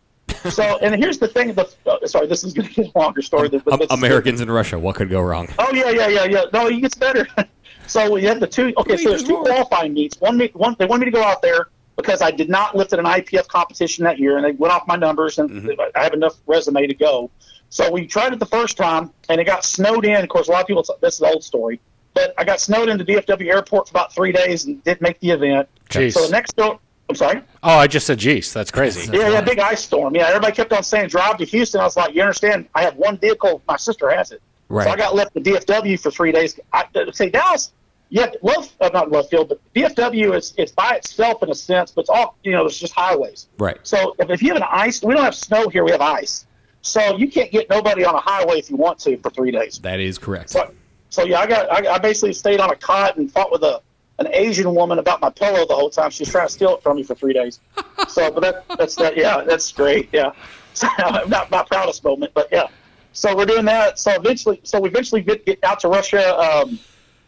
So and here's the thing. The uh, sorry, this is going to get a longer story. But Um, Americans in Russia, what could go wrong? Oh yeah, yeah, yeah, yeah. No, it gets better. so we had the two. Okay, Wait, so there's there's two more. qualifying meets. One meet, one they wanted me to go out there because I did not lift at an IPF competition that year, and they went off my numbers, and Mm-hmm. I have enough resume to go. So we tried it the first time, and it got snowed in. Of course, a lot of people. This is an old story, but I got snowed into DFW airport for about three days and didn't make the event. Jeez. So the next go, I'm sorry. Oh, I just said geez. That's crazy. Yeah, yeah, big ice storm. Yeah, everybody kept on saying drive to Houston. I was like, you understand? I have one vehicle. My sister has it. Right. So I got left the DFW for three days. I say Dallas. Yeah, love uh, not love field, but DFW is it's by itself in a sense, but it's all you know. It's just highways. Right. So if, if you have an ice, we don't have snow here. We have ice. So you can't get nobody on a highway if you want to for three days. That is correct. So, so yeah, I got I, I basically stayed on a cot and fought with a an Asian woman about my pillow the whole time. She was trying to steal it from me for three days. So, but that that's that. Yeah, that's great. Yeah, so, not my proudest moment, but yeah. So we're doing that. So eventually, so we eventually get, get out to Russia. Um,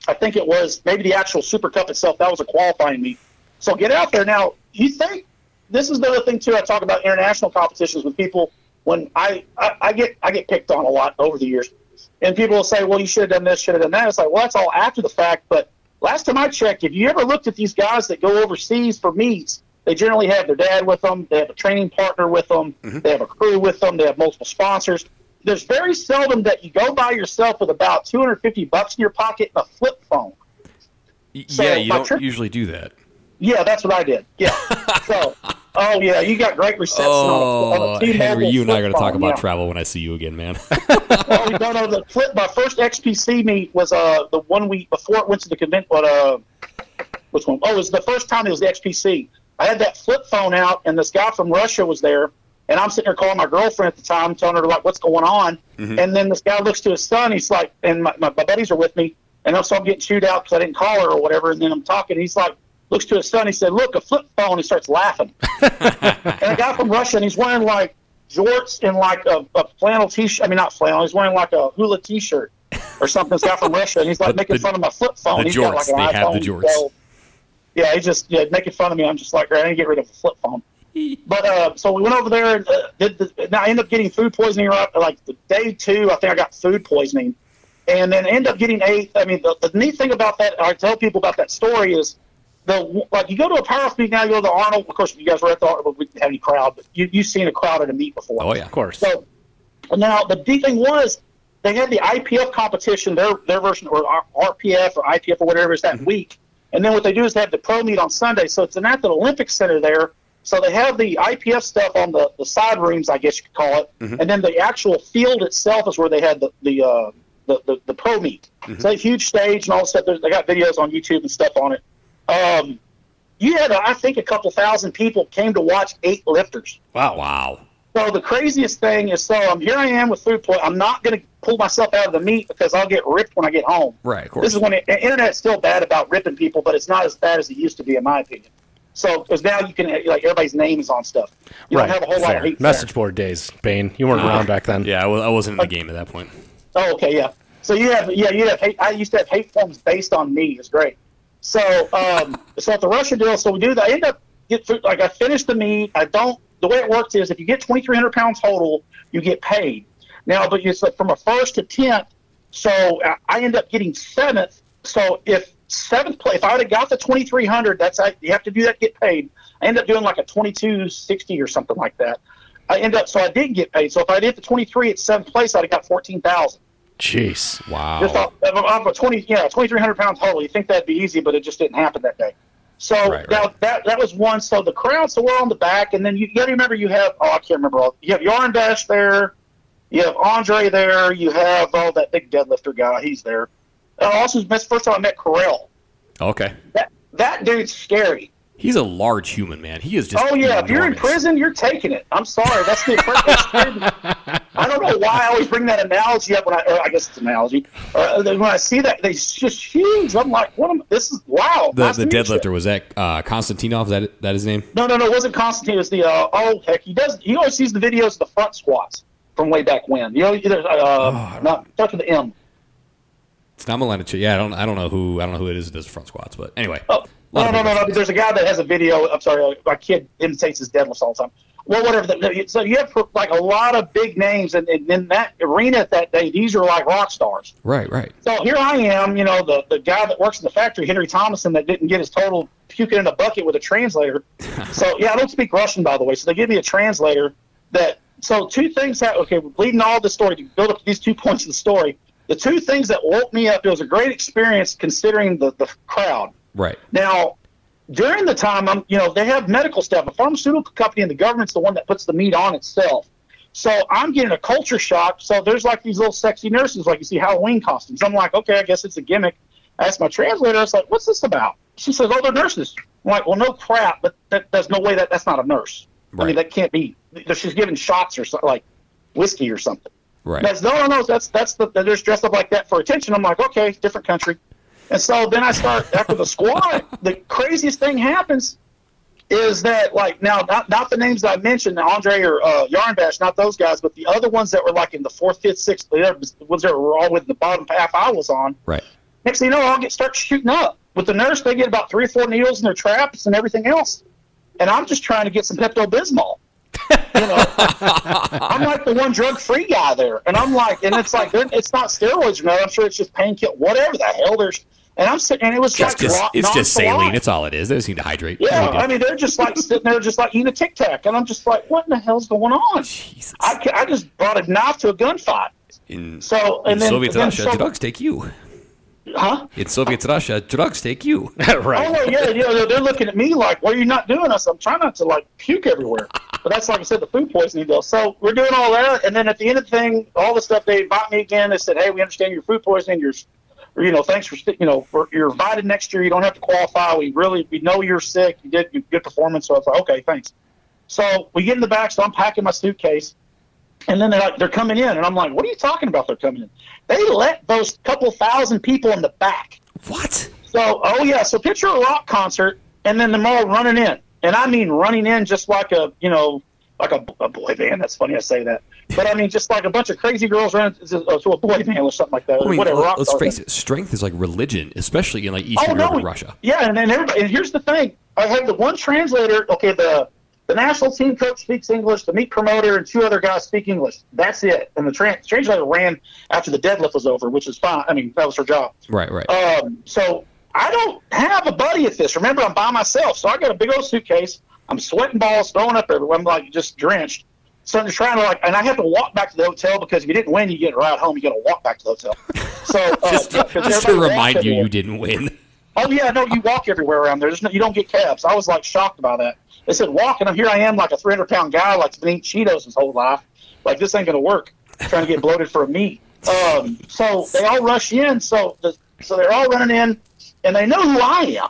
I think it was maybe the actual Super Cup itself. That was a qualifying meet. So get out there now. You think this is the other thing too? I talk about international competitions with people when I, I, I get I get picked on a lot over the years, and people will say, "Well, you should have done this, should have done that." It's like, well, that's all after the fact. But last time I checked, if you ever looked at these guys that go overseas for meets, they generally have their dad with them, they have a training partner with them, mm-hmm. they have a crew with them, they have multiple sponsors. There's very seldom that you go by yourself with about 250 bucks in your pocket and a flip phone. So yeah, you don't trip- usually do that. Yeah, that's what I did. Yeah. so, oh yeah, you got great reception on a, Oh, on a Henry, you and I are going to talk about yeah. travel when I see you again, man. oh, no, no. The flip. My first XPC meet was uh the one week before it went to the convention. But uh, which one? Oh, it was the first time it was the XPC. I had that flip phone out, and this guy from Russia was there, and I'm sitting there calling my girlfriend at the time, telling her like what's going on, and then this guy looks to his son. He's like, and my, my, my buddies are with me, and so I'm getting chewed out because I didn't call her or whatever, and then I'm talking. He's like. Looks to his son. He said, "Look, a flip phone." He starts laughing. and a guy from Russia, and he's wearing like jorts and like a, a flannel t-shirt. I mean, not flannel. He's wearing like a hula t-shirt or something. This guy from Russia, and he's like making the- fun of my flip phone. the He's got, like, an They have the iPhone jorts. 12. Yeah, he just yeah making fun of me. I'm just like, I need to get rid of the flip phone. But uh, so we went over there and uh, did the, now I ended up getting food poisoning right like the day two. I think I got food poisoning, and then end up getting eight. I mean, the, the neat thing about that, I tell people about that story is the like you go to a power meet now. You go to the Arnold. Of course, you guys were at the Arnold, but we didn't have any crowd. But you you've seen a crowd at a meet before. oh, yeah. Of course. So now the neat thing was they had the IPF competition, their their version or R- RPF or IPF or whatever is that Mm-hmm. week. And then what they do is they have the pro meet on Sunday. So it's an at the Olympic Center there. So they have the IPF stuff on the, the side rooms, I guess you could call it. Mm-hmm. And then the actual field itself is where they had the the uh, the, the, the pro meet. Mm-hmm. So a huge stage and all that stuff. There's- They got videos on YouTube and stuff on it. Um, you had, I think, a couple thousand people came to watch eight lifters. Wow. Wow. So the craziest thing is, so um, here I am with food poisoning. I'm not going to pull myself out of the meat because I'll get ripped when I get home. Right, of course. This is when the internet's still bad about ripping people, but it's not as bad as it used to be, in my opinion. So because now you can like everybody's name is on stuff. You right. don't have a whole lot of hate. Message there. board days, Bane. You weren't around back then. Yeah, I I wasn't in the game at that point. Oh, okay, yeah. So you have yeah you have hate, I used to have hate forms based on me. It's great. So um so at the Russian deal, so we do that. I end up get through, like I finish the meat. I don't. The way it works is if you get 2,300 pounds total, you get paid. Now, but it's like from a first to tenth. So I- I end up getting seventh. So if seventh place, if I would have got the 2,300, that's I, you have to do that to get paid. I end up doing like a 2260 or something like that. I end up so I didn't get paid. So if I did the 23 at seventh place, I'd have got 14,000. Jeez. Wow. Just off, off a 20, yeah, 2,300 pound total. You think that'd be easy, but it just didn't happen that day. So Right, now right. that that was one. So the crowd, so we're on the back, and then you, you got to remember you have oh I can't remember all. You have Yarn Dash there, you have Andre there, you have oh that big deadlifter guy, he's there. Uh, also, that's the first time I met Kirill. Okay. That that dude's scary. He's a large human, man. He is just. Oh yeah, if you're in prison, you're taking it. I'm sorry, that's the impression. I don't know why I always bring that analogy up when I. Or I guess it's an analogy. Uh, when I see that, they're just huge. I'm like, what? Am, this is wow. The, nice the meet you. deadlifter was that uh, Konstantinov. Is that that his name? No, no, no. It wasn't Constantine. It was the. Uh, oh heck, he does. He always sees the videos of the front squats from way back when. You know, either uh, not start with the M. It's not Milanic. Yeah, I don't. I don't know who. I don't know who it is that does front squats. But anyway. Oh, no, no, no, no. There's a guy that has a video. I'm sorry, my kid imitates his deadlifts all the time. Well, whatever. The- So you have like a lot of big names, and, and in that arena that day, these are like rock stars. Right. Right. So here I am, you know, the, the guy that works in the factory, Henry Thomason, that didn't get his total puking in a bucket with a translator. so yeah, I don't speak Russian, by the way. So they give me a translator. That so two things that okay, we're leading all the story to build up these two points of the story. The two things that woke me up. It was a great experience considering the the crowd. Right. Now, during the time, I'm, you know, they have medical staff. A pharmaceutical company and the government's the one that puts the meat on itself. So I'm getting a culture shock. So there's like these little sexy nurses, like you see Halloween costumes. I'm like, okay, I guess it's a gimmick. I asked my translator, I was like, what's this about? She says, oh, they're nurses. I'm like, well, no crap, but that, there's no way that that's not a nurse. I Right. mean, that can't be. She's giving shots or something, like whiskey or something. Right. That's no, no, no. That's that's the they're just dressed up like that for attention. I'm like, okay, different country. And so then I start after the squad. the craziest thing happens is that like now not not the names that I mentioned, Andre or uh, Yarnbash, not those guys, but the other ones that were like in the fourth, fifth, sixth, the ones that were all with the bottom half I was on. Right. Next thing you know, I'll get start shooting up. With the nurse, they get about three or four needles in their traps and everything else. And I'm just trying to get some Pepto Bismol. You know, I'm like the one drug free guy there, and I'm like, and it's like, it's not steroids nothing. I'm sure it's just painkiller, whatever the hell. There's, and I'm sitting, and it was It's like just. It's just saline. It's all it is. They just need to hydrate. Yeah, No big deal. I mean, they're just like sitting there, just like eating a Tic Tac, and I'm just like, what in the hell's going on? Jesus. I, I just brought a knife to a gunfight. in, So, in and then, Soviet then Russia, so- drugs take you. huh? In Soviet Russia, drugs take you. right. Oh yeah, yeah. They're, they're looking at me like, "What are you not doing?" us? I'm trying not to like puke everywhere, but that's like I said, the food poisoning deal. So we're doing all that, and then at the end of the thing, all the stuff they invite me again. They said, "Hey, we understand your food poisoning. You're, you know, thanks for you know, for, you're invited next year. You don't have to qualify. We really, we know you're sick. You did you- good performance." So I was like, "Okay, thanks." So we get in the back, so I'm packing my suitcase. And then they're like, they're coming in, and I'm like, "What are you talking about? They're coming in." They let those couple thousand people in the back. What? So, oh yeah, so picture a rock concert, and then them all running in, and I mean running in just like a, you know, like a, a boy band. That's funny I say that, but I mean just like a bunch of crazy girls running to, to a boy band or something like that. I mean, whatever. let's face it. Strength is like religion, especially in like Eastern Oh no, Europe and Russia. yeah, and then everybody. And here's the thing: I had the one translator. Okay, the the national team coach speaks English. The meet promoter and two other guys speak English. That's it. And the tran translator ran after the deadlift was over, which is fine. I mean, that was her job. Right. Right. Um, so I don't have a buddy at this. Remember, I'm by myself, so I got a big old suitcase. I'm sweating balls, throwing up everywhere. I'm like just drenched. So I'm just trying to like, and I have to walk back to the hotel because if you didn't win, you get a ride home. You got to walk back to the hotel. So uh, just yeah, just to remind you, you didn't win. Oh yeah, no, you walk everywhere around there. There's no, you don't get cabs. I was like shocked by that. They said walk, and I'm here I am, like a 300 pound guy, like been eating Cheetos his whole life. Like this ain't gonna work. Trying to get bloated for a meet. Um, so they all rush in. So the, so they're all running in, and they know who I am.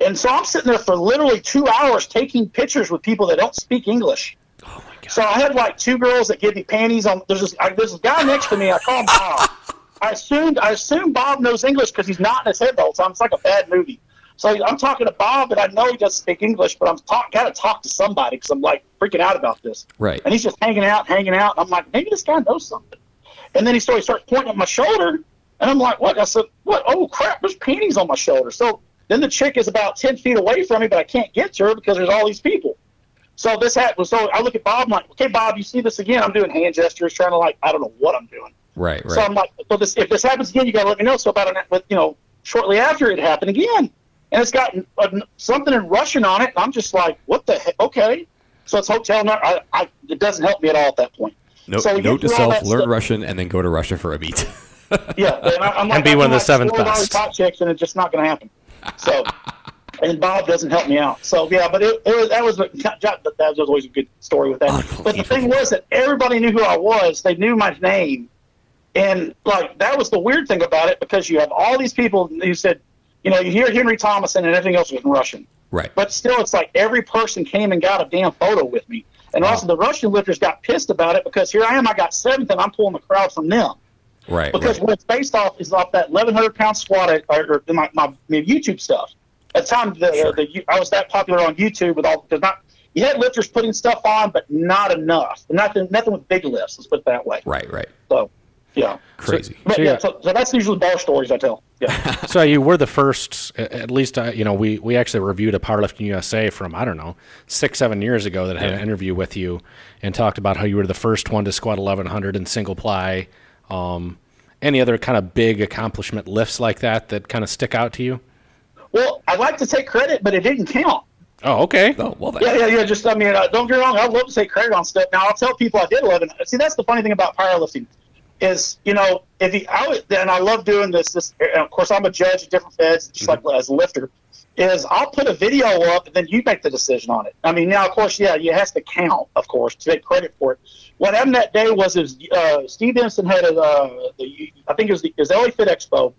And so I'm sitting there for literally two hours taking pictures with people that don't speak English. Oh my god. So I had like two girls that give me panties on. There's this, I, there's this guy next to me. I call him Bob. I assumed I assume Bob knows English because he's not in his head the whole time. It's like a bad movie. So I'm talking to Bob, and I know he doesn't speak English, but I'm talk, got to talk to somebody because I'm like freaking out about this. Right. And he's just hanging out, hanging out. I'm like, maybe this guy knows something. And then he starts pointing at my shoulder, and I'm like, what? I said, what? Oh crap! There's panties on my shoulder. So then the chick is about ten feet away from me, but I can't get to her because there's all these people. So this happened. So I look at Bob, I'm like, okay, Bob, you see this again? I'm doing hand gestures, trying to like, I don't know what I'm doing. Right. Right. So I'm like, so this, if this happens again, you got to let me know. So about an, but you know, shortly after it happened again, and it's got uh, something in Russian on it. I'm just like, what the heck? Okay. So it's hotel. Not, I, I, it doesn't help me at all at that point. note, so note to get through all self: learn stuff. Russian and then go to Russia for a beat. Yeah, and I, I'm like, And be I'm one of the like seventh best. Pot checks, and it's just not going to happen. So, and Bob doesn't help me out. So yeah, but it, it was that was that was always a good story with that. But the thing was that everybody knew who I was. They knew my name, and like that was the weird thing about it because you have all these people who said, you know, you hear Henry Thomason and everything else was in Russian. right. But still, it's like every person came and got a damn photo with me. And also, the Russian lifters got pissed about it because here I am, I got seventh, and I'm pulling the crowd from them right. because right. what it's based off is off that 1100 pound squat at, or, or my, my, my YouTube stuff. At the time, the, Sure. the, I was that popular on YouTube with all because not you had lifters putting stuff on, but not enough. Nothing, nothing with big lifts. Let's put it that way. Right. Right. So, yeah. Crazy. But So, yeah, yeah. so, so that's usually bar stories I tell. Yeah. So you were the first, at least uh, you know we we actually reviewed a Powerlifting USA from I don't know six seven years ago that had an interview with you and talked about how you were the first one to squat 1100 in single ply. Um, any other kind of big accomplishment lifts like that that kind of stick out to you? well, I'd like to take credit, but it didn't count. Oh, okay. Oh well, then. Yeah, yeah, yeah. Just, I mean, uh, don't get me wrong. I'd love to take credit on stuff. Now, I'll tell people I did 11. See, that's the funny thing about powerlifting is, you know, if you, I would, and I love doing this. This, and of course, I'm a judge at different feds, just like as a lifter. Is I'll put a video up and then you make the decision on it. I mean, now of course, yeah, it has to count, of course, to take credit for it. What happened that day was, is uh, Steve Denison had a, uh, the, I think it was the it was LA Fit Expo,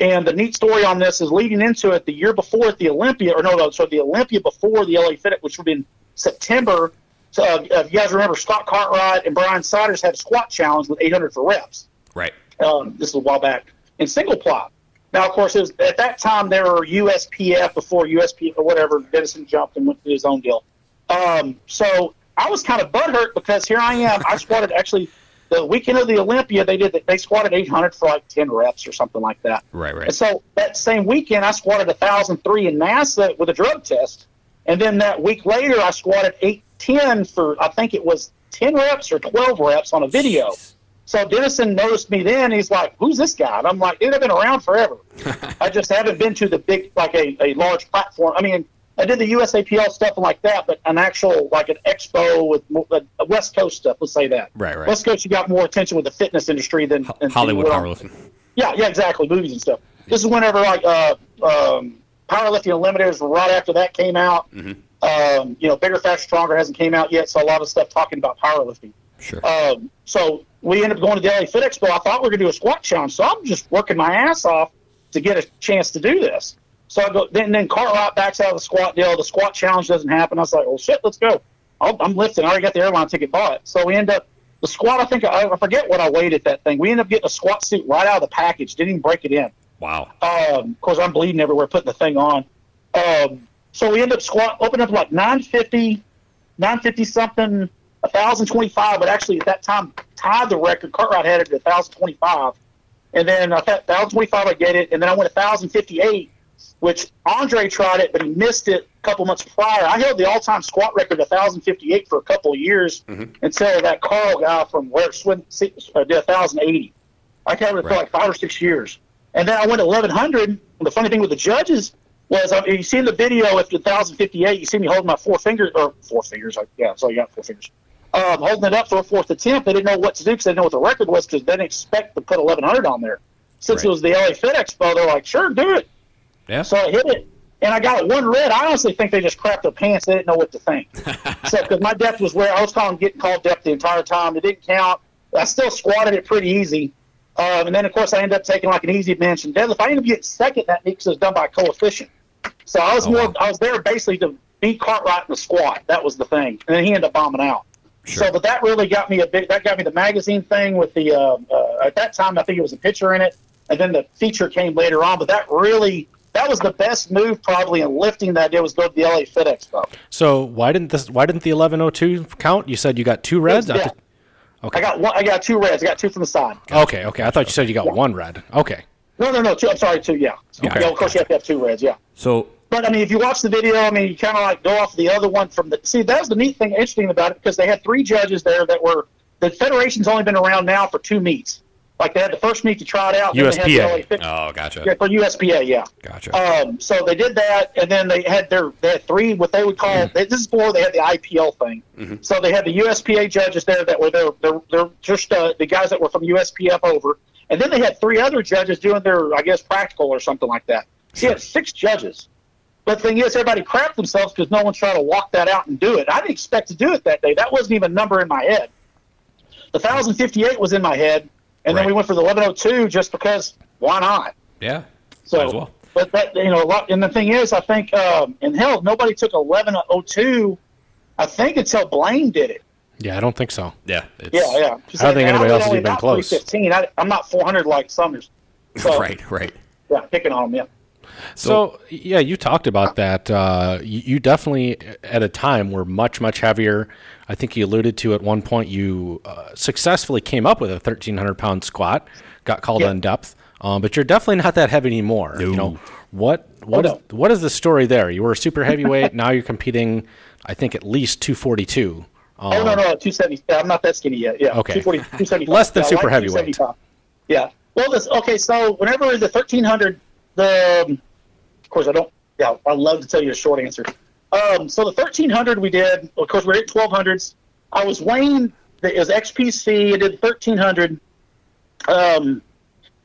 and the neat story on this is leading into it the year before at the Olympia, or no, no, so the Olympia before the LA Fit, which would be in September. So, uh, if you guys remember, Scott Cartwright and Brian Siders had a squat challenge with 800 for reps. Right. Um, this is a while back in single ply. Now, of course, it was, at that time there were USPF before USP or whatever. Denison jumped and went to his own deal. Um, so I was kind of butthurt because here I am. I squatted actually the weekend of the Olympia. They did they squatted 800 for like 10 reps or something like that. Right. right. And so that same weekend, I squatted 1,003 in NASA with a drug test. And then that week later, I squatted 810 for, I think it was 10 reps or 12 reps on a video. So Denison noticed me then. He's like, who's this guy? And I'm like, dude, I've been around forever. I just haven't been to the big, like a, a large platform. I mean, I did the USAPL stuff and like that, but an actual, like an expo with mo- uh, West Coast stuff, let's say that. Right, right. West Coast, you got more attention with the fitness industry than, than Hollywood than what I'm- powerlifting. yeah, yeah, exactly. Movies and stuff. This is whenever like uh, um, Powerlifting Unlimited was right after that came out. Um, you know, Bigger, Faster, Stronger hasn't came out yet, so a lot of stuff talking about powerlifting. Sure. Um, so we ended up going to the LA Fit Expo. I thought we were going to do a squat challenge, so I'm just working my ass off to get a chance to do this. So I go, then then Cartwright backs out of the squat deal. The squat challenge doesn't happen. I was like, well, shit, let's go. I'll, I'm lifting. I already got the airline ticket bought. So we end up the squat. I think I, I forget what I weighed at that thing. We end up getting a squat suit right out of the package. Didn't even break it in. wow. Um, of course, I'm bleeding everywhere putting the thing on. Um, so we end up squat, open up like 950, 950 something, 1,025, but actually at that time tied the record. Cartwright had it at 1,025. And then I thought 1,025, I get it. And then I went 1,058, which Andre tried it, but he missed it a couple months prior. I held the all time squat record, 1,058, for a couple of years until that Carl guy from where Swin uh, did 1,080. I covered it for like five or six years. And then I went 1100. And the funny thing with the judges was, I mean, you see in the video after 1058, you see me holding my four fingers, or four fingers, like, yeah, so I got four fingers, um, holding it up for a fourth attempt. They didn't know what to do because they didn't know what the record was because they didn't expect to put 1100 on there. Since Right. it was the LA Fit Expo, they're like, sure, do it. Yeah. So I hit it, and I got one red. I honestly think they just crapped their pants. They didn't know what to think. so because my depth was where I was calling getting called depth the entire time. It didn't count. I still squatted it pretty easy. Um, and then of course I ended up taking like an easy bench and deadlift. I ended up getting second that because it was done by coefficient. So I was Oh, more wow. I was there basically to beat Cartwright in the squat. That was the thing. And then he ended up bombing out. Sure. So, but that really got me a big. That got me the magazine thing with the. Uh, uh, at that time, I think it was a picture in it, and then the feature came later on. But that really that was the best move probably in lifting that I did was go to the LA Fit Expo. So why didn't this? Why didn't the 1102 count? You said you got two reds. Yeah. Okay. I got one. I got two reds. I got two from the side. Okay. Okay. I thought you said you got one red. Okay. No, no, no. Two. I'm sorry, two. Yeah. Okay. Yeah, of course you have to have two reds. Yeah. So But I mean, if you watch the video, I mean, you kind of like go off the other one from the. See, that was the neat thing, interesting about it, because they had three judges there that were. The federation's only been around now for two meets. Like they had the first meet to try it out. then they had the USPA. LA oh, gotcha, yeah, for USPA, yeah. gotcha. Um, so they did that, and then they had their they had three what they would call this is before they had the IPL thing. So they had the USPA judges there that were there. They're, they're just uh, the guys that were from USPF over, and then they had three other judges doing their I guess practical or something like that. So you had six judges. But the thing is, everybody crapped themselves because no one's trying to walk that out and do it. I didn't expect to do it that day. That wasn't even a number in my head. The 1058 was in my head, and then we went for the 1102 just because why not? yeah, So, as well. but that you know, a lot, and the thing is, I think, um, and hell, nobody took 1102. I think until Blaine did it. Yeah, I don't think so. Yeah, it's, Yeah, yeah. I don't think anybody else has only even been close. 315. I, I'm not 400 like Sumner. So, Right, right. Yeah, picking on them. Yeah. So, yeah, you talked about that. Uh, you, you definitely, at a time, were much much heavier. I think you alluded to at one point you uh, successfully came up with a 1300 pound squat, got called Yeah. on depth, um, but you're definitely not that heavy anymore. You know what? What Oh, is no. what is the story there? You were a super heavyweight. now you're competing. I think at least 242. Um, Oh no, no, 270. yeah, I'm not that skinny yet. Yeah. Okay. 240, 275. Less than Yeah, super like heavyweight. Yeah. Well, this okay. So whenever the 1300, the um, of course I don't. Yeah, I love to tell you a short answer. Um, so the 1300 we did. Of course, we're at 1200s. I was weighing. It was XPC. I did 1300. Um,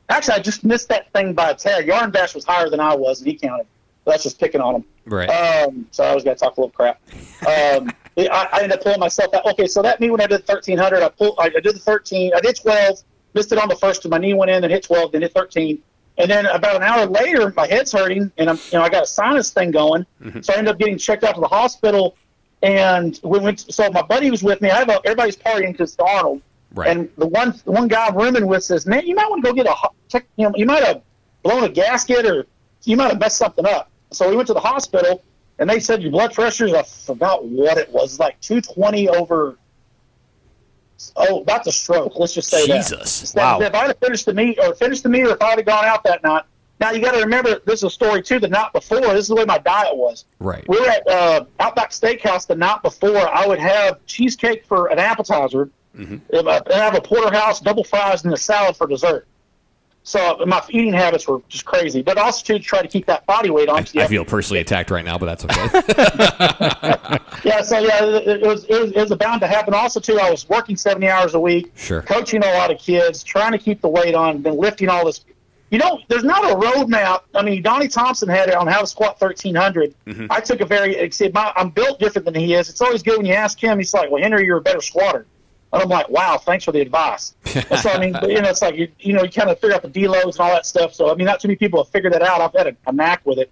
actually, I just missed that thing by a tad. Yarn Bash was higher than I was, and he counted. That's just picking on him. Right. Um, so I always got to talk a little crap. Um, I, I ended up pulling myself out. Okay, so that mean when I did 1300, I pulled, I, I did the 13, I did 12, missed it on the first, and my knee went in and hit 12, then hit 13. And then about an hour later, my head's hurting, and I'm, you know, I got a sinus thing going. Mm-hmm. So I ended up getting checked out to the hospital. And we went. So my buddy was with me. I have a, everybody's partying because Arnold. Right. And the one, the one guy I'm rooming with says, "Man, you might want to go get a check. You know, you might have blown a gasket or you might have messed something up." So we went to the hospital, and they said your blood pressure is I forgot what it was, like 220 over. Oh, about the stroke. Let's just say Jesus. that. So Wow. If I'd have finished the meet or finished the meet, or if I'd have gone out that night. Now you got to remember, this is a story too. The night before, this is the way my diet was. Right. We were at uh, Outback Steakhouse the night before. I would have cheesecake for an appetizer, Mm-hmm. and and I have a porterhouse, double fries, and a salad for dessert. So my eating habits were just crazy, but also to try to keep that body weight on. I feel personally attacked right now, but that's okay. Yeah, so yeah, it, was it was it was bound to happen. Also, too, I was working seventy hours a week, Sure. coaching a lot of kids, trying to keep the weight on, then lifting all this. You know, there's not a roadmap. I mean, Donnie Thompson had it on how to squat 1300. Mm-hmm. I took a very, my, I'm built different than he is. It's always good when you ask him. He's like, "Well, Henry, you're a better squatter." And I'm like, "Wow, thanks for the advice." so I mean, you know, it's like you, you know, you kind of figure out the deloads and all that stuff. So I mean, not too many people have figured that out. I've had a, a knack with it.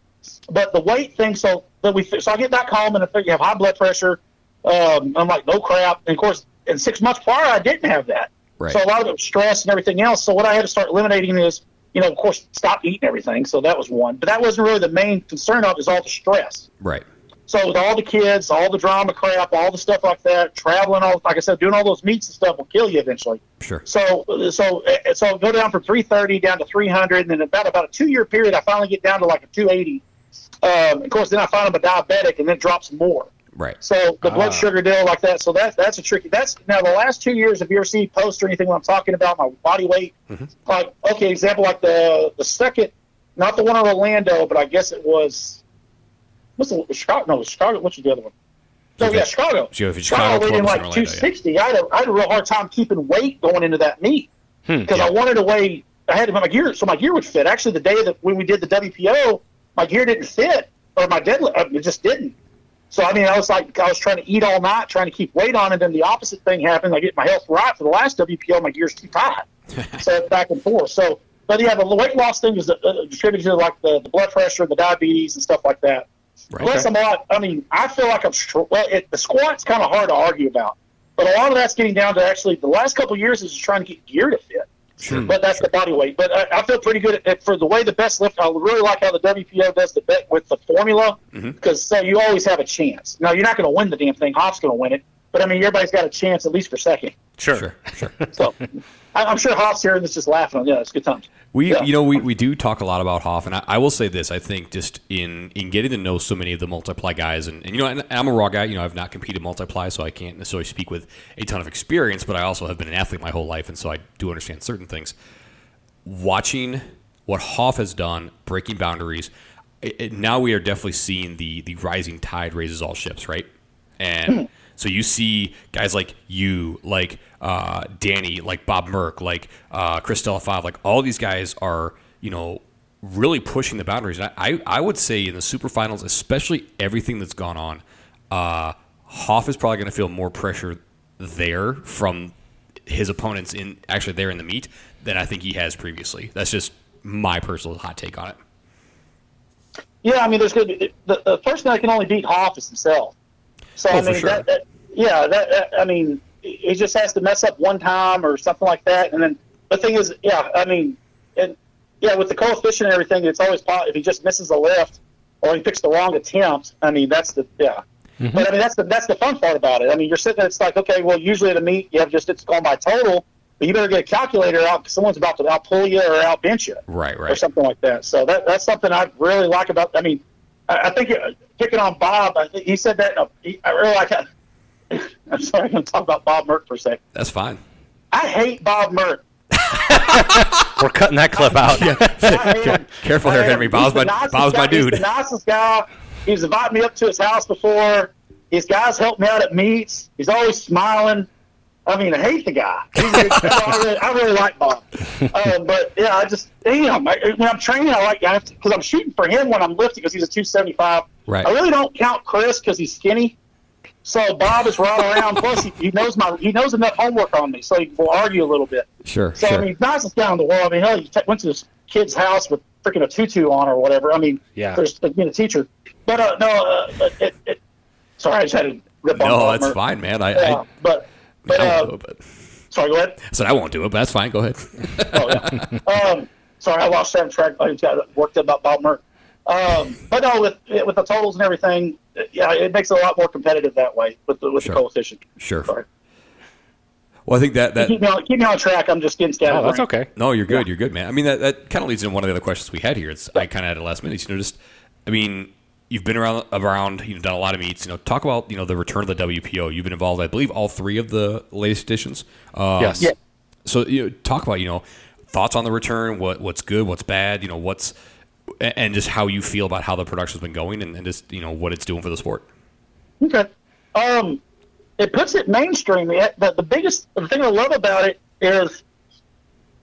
But the weight thing, so that we, so I get back home and I figure you have high blood pressure. Um, I'm like, no crap. And of course, in six months prior, I didn't have that. Right. So a lot of it was stress and everything else. So what I had to start eliminating is, you know, of course, stop eating everything. So that was one. But that wasn't really the main concern of it, is all the stress. right. So with all the kids, all the drama crap, all the stuff like that, traveling, all like I said, doing all those meets and stuff will kill you eventually. Sure. So so uh, so go down from 330 down to 300, and then about about a two year period, I finally get down to like a 280. Um, of course, then I find I'm a diabetic, and then it drops more. Right. So the blood Ah. sugar deal like that. So that's that's a tricky. That's now the last two years. If you ever see posts or anything when I'm talking about my body weight, like okay, example like the the second, not the one in Orlando, but I guess it was. What's the Chicago? No, Chicago. What's the other one? No, yeah, Chicago. So if it's Chicago, weighed in like and Orlando, yeah. 260. I, had a, I had a real hard time keeping weight going into that meet because yeah. I wanted to weigh. I had to put my gear, so my gear would fit. Actually, the day that when we did the WPO, my gear didn't fit, or my deadlift, uh, it just didn't. So I mean, I was like, I was trying to eat all night, trying to keep weight on, and then the opposite thing happened. I get my health right for the last WPO, my gear's too tight, so it's back and forth. So, but yeah, the weight loss thing is uh, distributed to like the, the blood pressure, the diabetes, and stuff like that. Right. Plus, I'm a lot. I mean, I feel like I'm. str- Well, it, the squat's kind of hard to argue about, but a lot of that's getting down to actually the last couple of years is just trying to get gear to fit. Sure. But that's the body weight. But I, I feel pretty good at, at- for the way the best lift. I really like how the WPO does the bet with the formula Mm-hmm. because so you always have a chance. Now you're not going to win the damn thing. Hoff's going to win it, but I mean everybody's got a chance at least for second. Sure. Sure, sure. So I, I'm sure Hoff's hearing this just laughing. Yeah, it's good times. We, Yeah. you know, we, we do talk a lot about Hoff, and I, I will say this: I think just in in getting to know so many of the multiply guys, and, and you know, and I'm a raw guy. You know, I've not competed multiply, so I can't necessarily speak with a ton of experience. But I also have been an athlete my whole life, and so I do understand certain things. Watching what Hoff has done, breaking boundaries, it, it- now we are definitely seeing the the rising tide raises all ships, right? And hmm. So you see guys like you, like uh, Danny, like Bob Merck, like uh, Chris Delafave, like all these guys are, you know, really pushing the boundaries. And I, I, I would say in the super finals, especially everything that's gone on, uh, Hoff is probably going to feel more pressure there from his opponents in actually there in the meet than I think he has previously. That's just my personal hot take on it. Yeah, I mean, there's good. The, the person that can only beat Hoff is himself. So Oh, I mean, sure. that, that, yeah, that, that I mean, he just has to mess up one time or something like that, and then the thing is, yeah, I mean, and yeah, with the coefficient and everything, it's always if he just misses a lift or he picks the wrong attempt. I mean, that's the yeah. Mm-hmm. But I mean, that's the that's the fun part about it. I mean, you're sitting there, it's like, okay, well, usually at a meet you have just it's going by total, but you better get a calculator out because someone's about to out pull you or out bench you Right, right, or something like that. So that that's something I really like about. I mean, I, I think uh, picking on Bob, I think he said that. Uh, he, I really like. I'm sorry, I'm going to talk about Bob Merck for a second. That's fine. I hate Bob Merck. We're cutting that clip out. I hate. Careful I there, hate him. Henry. Bob's my- nicest Bob's my guy. He's dude. the nicest guy. He's invited me up to his house before. His guys helped me out at meets. He's always smiling. I mean, I hate the guy. He's a I, really, I really like Bob. Um, but yeah, I just damn. I, when I'm training, I like because I'm shooting for him when I'm lifting because he's a 275. Right. I really don't count Chris because he's skinny. So Bob is right around. Plus, he, he knows my he knows enough homework on me, so he will argue a little bit. Sure, So sure. I mean, nicest guy in the world. I mean, hell, he t- went to this kid's house with freaking a tutu on or whatever. I mean, Yeah. there's being a teacher. But uh, no, uh, it, it, sorry, I just had to rip on. no, Bob that's fine, man. I, Yeah, I, but but I won't do uh, it, but sorry, go ahead. I said I won't do it, but that's fine. Go ahead. Oh, yeah. um, sorry, I lost that track. I just got worked up about Bob Merck. Um, but no, with with the totals and everything, yeah, it makes it a lot more competitive that way with the with Sure. the coefficient. Sure. Sorry, Well, I think that that keep me on keep me on track. I'm just getting scattered. Oh, that's okay. No, you're good. You're good, man. I mean, that, that kind of leads into one of the other questions we had here. It's I kind of had a last minute. You know, just I mean, you've been around around. You've done a lot of meets. You know, talk about you know the return of the WPO. You've been involved, I believe, all three of the latest editions. Um, Yes. Yeah. So you know, talk about you know thoughts on the return. What what's good, what's bad. You know, what's and just how you feel about how the production's been going, and, and just you know what it's doing for the sport. Okay. Um, it puts it mainstream. The, the, the biggest the thing I love about it is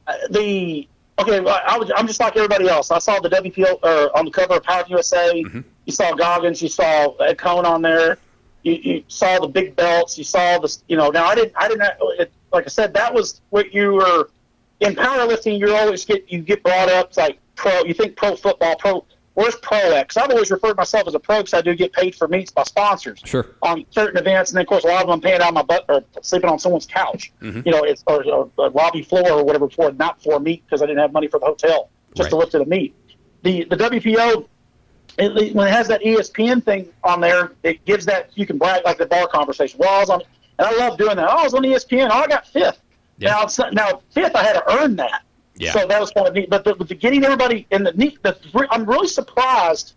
uh, the okay. I, I was, I'm just like everybody else. I saw the WPO or on the cover of Power USA. You saw Goggins. You saw a cone on there. You, you saw the big belts. You saw the you know. Now I didn't. I didn't. It, like I said, that was what you were in powerlifting. You're always get you get brought up like pro. You think pro football, pro. Where's pro at? 'Cause I've always referred to myself as a pro because I do get paid for meets by sponsors Sure. on certain events, and then of course a lot of them I'm paying out my butt or sleeping on someone's couch, Mm-hmm. you know, it's or, or a lobby floor or whatever for not for a meet because I didn't have money for the hotel just to lift at a meet. The the WPO it, when it has that ESPN thing on there, it gives that you can brag like the bar conversation. Well, I was on, and I love doing that. Oh, I was on ESPN. Oh, I got fifth. Yeah. Now, it's now fifth, I had to earn that. Yeah. So that was kind of neat. But the, the getting everybody in the neat, the, I'm really surprised.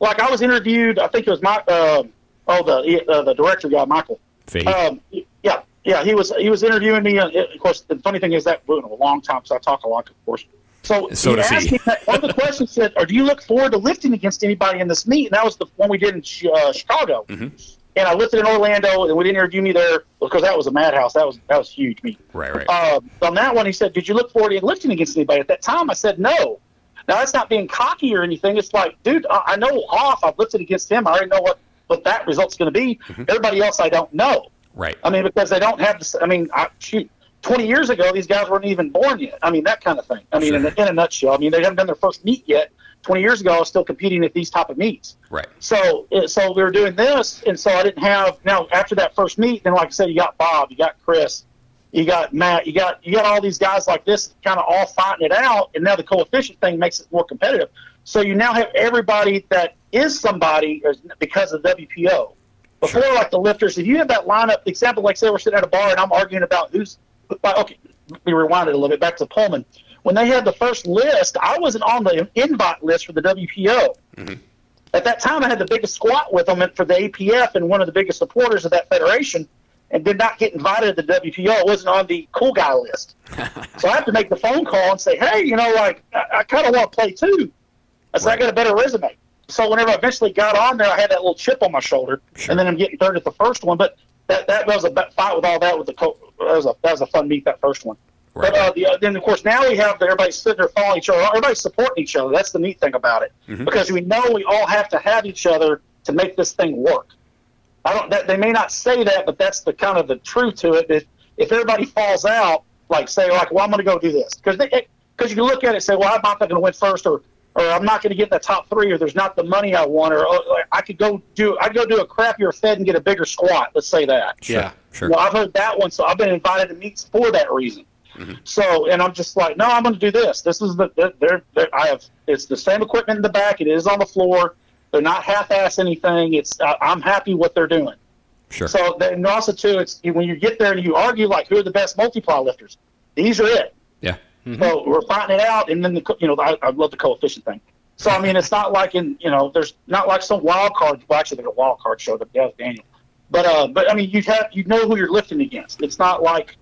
Like I was interviewed, I think it was my, uh, oh the uh, the director guy, Michael. Um, yeah, yeah, he was he was interviewing me. And of course, the funny thing is that went a long time, so I talk a lot, of course. So, So he does he. me that, one of the questions said, "Or do you look forward to lifting against anybody in this meet?" And that was the one we did in uh, Chicago. Mm-hmm. And I lifted in Orlando, and we didn't interview me there because that was a madhouse. That was that was huge meet. right. Right. Uh, on that one, he said, "Did you look forward to lifting against anybody?" At that time, I said no. Now that's not being cocky or anything. It's like, dude, I, I know Hoff. I've lifted against him. I already know what what that result's going to be. Everybody else, I don't know. right. I mean, because they don't have. This, I mean, I, shoot, twenty years ago, these guys weren't even born yet. I mean, that kind of thing. I mean, in, a, in a nutshell. I mean, they haven't done their first meet yet. Twenty years ago, I was still competing at these type of meets. Right. So, so we were doing this, and so I didn't have. Now, after that first meet, then like I said, you got Bob, you got Chris, You got Matt. You got you got all these guys like this, kind of all fighting it out, and now the coefficient thing makes it more competitive. So you now have everybody that is somebody because of WPO. Before, sure. like the lifters, if you have that lineup, example, like say we're sitting at a bar and I'm arguing about who's, okay, we rewind it a little bit back to Pullman. When they had the first list, I wasn't on the invite list for the WPO. Mm-hmm. At that time, I had the biggest squat with them for the APF and one of the biggest supporters of that federation, and did not get invited to the WPO. I wasn't on the cool guy list. so I have to make the phone call and say, hey, you know, like, I, I kind of want to play too. I said, right. I got a better resume so whenever I eventually got on there, I had that little chip on my shoulder, sure. and then I'm getting third at the first one. But that that was a fight with all that with the co- that was a that was a fun meet that first one. Right. But uh, the, uh, then of course now we have everybody sitting there following each other. Everybody's supporting each other. That's the neat thing about it mm-hmm. because we know we all have to have each other to make this thing work. I don't. That, they may not say that, but that's the kind of the truth to it. If if everybody falls out, like say like, well, I'm going to go do this because because you can look at it and say, well, I'm not going to win first, or or I'm not going to get in the top three, or there's not the money I want, or, or I could go do I go do a crappier Fed and get a bigger squat. Let's say that. Yeah, sure. Well, I've heard that one, so I've been invited to meets for that reason. Mm-hmm. So, and I'm just like, no, I'm going to do this. This is the they're, they're, I have it's the same equipment in the back. It is on the floor. They're not half-ass anything. It's I'm happy what they're doing. Sure. So, and also too, it's when you get there and you argue like who are the best multiply lifters. These are it. Yeah. Mm-hmm. So we're finding it out, and then the you know I, I love the coefficient thing. So I mean, it's not like in you know, there's not like some wild card. Well, actually, there's a wild card show. Yeah, Daniel. But uh, but I mean, you have you know who you're lifting against. It's not like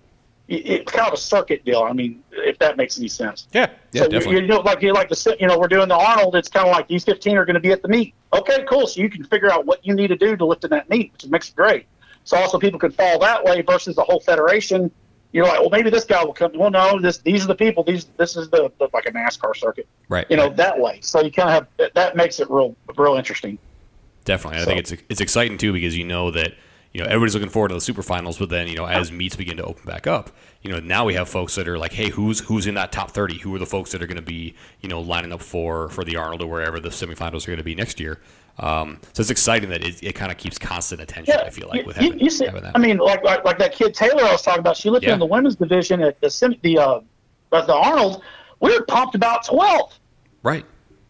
it's kind of a circuit deal. I mean, if that makes any sense. Yeah, yeah, so definitely. You, you know, like you like the you know, we're doing the Arnold. It's kind of like these 15 are going to be at the meet. Okay, cool. So you can figure out what you need to do to lift in that meet, which makes it great. So also people can fall that way versus the whole federation you're like, well, maybe this guy will come. Well, no, this these are the people. These this is the, the like a NASCAR circuit, right? You know right. that way. So you kind of have that makes it real real interesting. Definitely, I so. think it's it's exciting too because you know that you know everybody's looking forward to the super finals, but then you know as meets begin to open back up, you know now we have folks that are like, hey, who's who's in that top thirty? Who are the folks that are going to be you know lining up for for the Arnold or wherever the semifinals are going to be next year? Um, so it's exciting that it, it kind of keeps constant attention. Yeah, I feel like with having, you, see, having I mean, like, like, like that kid Taylor I was talking about. She lived yeah. in the women's division at the the uh, the Arnold. We were pumped about 12th. Right.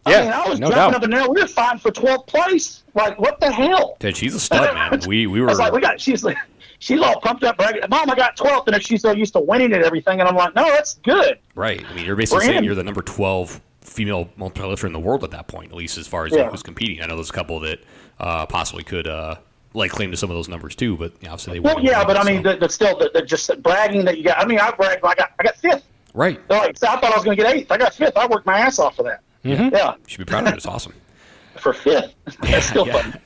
I yeah, mean, I was no jumping doubt. up and down. We were fighting for 12th place. Like, what the hell? Dude, she's a stud, man. We we were. I was like, we got. She's like, she's all pumped up. Bragging, Mom, I got 12th, and she's so used to winning and everything. And I'm like, no, that's good. Right. I mean, you're basically we're saying in. you're the number 12 female multi-lifter in the world at that point, at least as far as yeah. who's competing. I know there's a couple that uh, possibly could uh, like claim to some of those numbers too, but you know, obviously they. Well, yeah, but I mean, so. the, still, the, the, just bragging that you got. I mean, I bragged. I got, I got fifth. Right. Like, so I thought I was going to get eighth. I got fifth. I worked my ass off for that. Mm-hmm. Yeah. You should be proud of it. It's awesome. for fifth. That's still yeah. fun.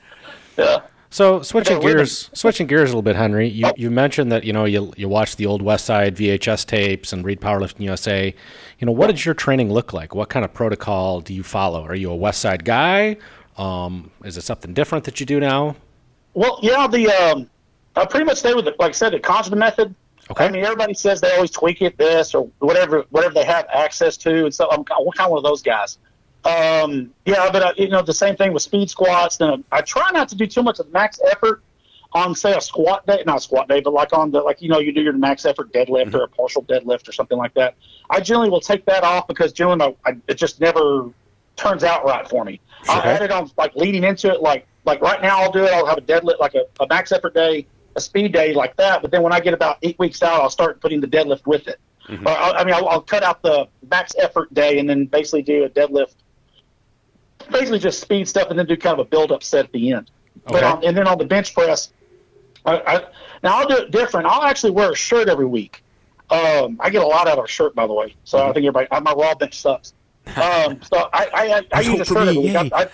Yeah. So switching gears, switching gears a little bit, Henry. You you mentioned that you know you you watch the old Westside VHS tapes and read Powerlifting USA. You know, what does your training look like? What kind of protocol do you follow? Are you a Westside guy? Um, is it something different that you do now? Well, yeah, the um, I pretty much stay with it. Like I said, the conjugate method. Okay. I mean, everybody says they always tweak it this or whatever whatever they have access to, and so I'm, I'm kind of one of those guys. Um, yeah, but uh, you know the same thing with speed squats. Then I try not to do too much of max effort on say a squat day, not squat day, but like on the like you know you do your max effort deadlift mm-hmm. or a partial deadlift or something like that. I generally will take that off because generally I, I, it just never turns out right for me. Sure. I'll add it on like leading into it, like like right now I'll do it. I'll have a deadlift like a, a max effort day, a speed day like that. But then when I get about eight weeks out, I'll start putting the deadlift with it. Mm-hmm. Or, I mean, I'll, I'll cut out the max effort day and then basically do a deadlift basically just speed stuff and then do kind of a build up set at the end. Okay. But on, and then on the bench press, I, I, now I'll do it different. I'll actually wear a shirt every week. Um, I get a lot out of a shirt, by the way. So mm-hmm. I think everybody, my raw bench sucks. Um, so I, I, I, use a shirt every week. I,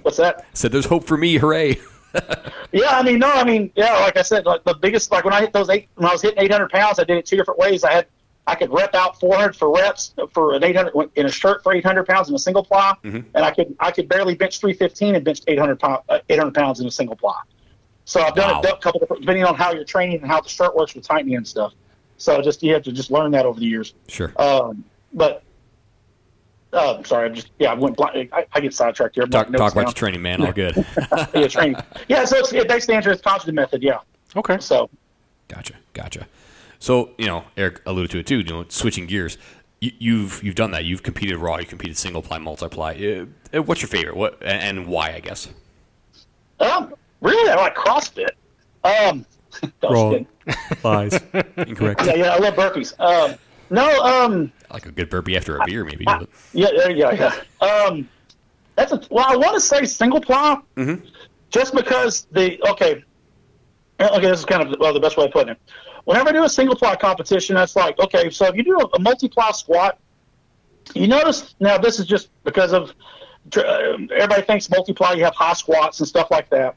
what's that? Said there's hope for me. Hooray! yeah, I mean, no, I mean, yeah, like I said, like the biggest, like when I hit those eight, when I was hitting 800 pounds, I did it two different ways. I had I could rep out 400 for reps for an 800 in a shirt for 800 pounds in a single ply, mm-hmm. and I could I could barely bench 315 and bench 800 pound, uh, 800 pounds in a single ply. So I've done wow. a couple of, depending on how you're training and how the shirt works with tightening and stuff. So just you have to just learn that over the years. Sure. Um, but uh, I'm sorry, I just yeah, I went blind. I, I get sidetracked here. Talk, talk about your training, man. All good. yeah, training. Yeah, so it's, it basically answers conjugate method. Yeah. Okay. So. Gotcha. Gotcha. So you know, Eric alluded to it too. You know, switching gears. You, you've you've done that. You've competed raw. You competed single ply, multiply. Uh, uh, what's your favorite? What and, and why? I guess. Um, really, I like CrossFit. Um, Wrong. Lies. Incorrect. yeah, yeah, I love burpees. Um, no, um, I like a good burpee after a beer, maybe. I- yeah, there you go. Yeah. Um, that's a, well, I want to say single ply, just because the okay, uh, okay, this is kind of well the best way of putting it. Whenever I do a single ply competition, that's like okay, so if you do a, multi ply squat, you notice now this is just because of uh, everybody thinks multiply you have high squats and stuff like that.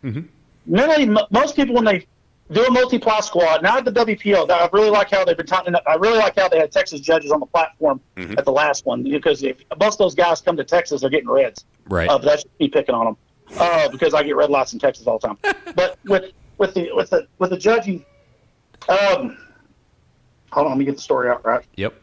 Normally, m- most people when they do a multi-ply squat, now at the WPO, I really like how they've been talking. I really like how they had Texas judges on the platform at the last one because if most of those guys come to Texas, they're getting reds. Right. Uh, that's me picking on them uh, because I get red lights in Texas all the time. but with with the with the with the judging, um, hold on, let me get the story out right. Yep.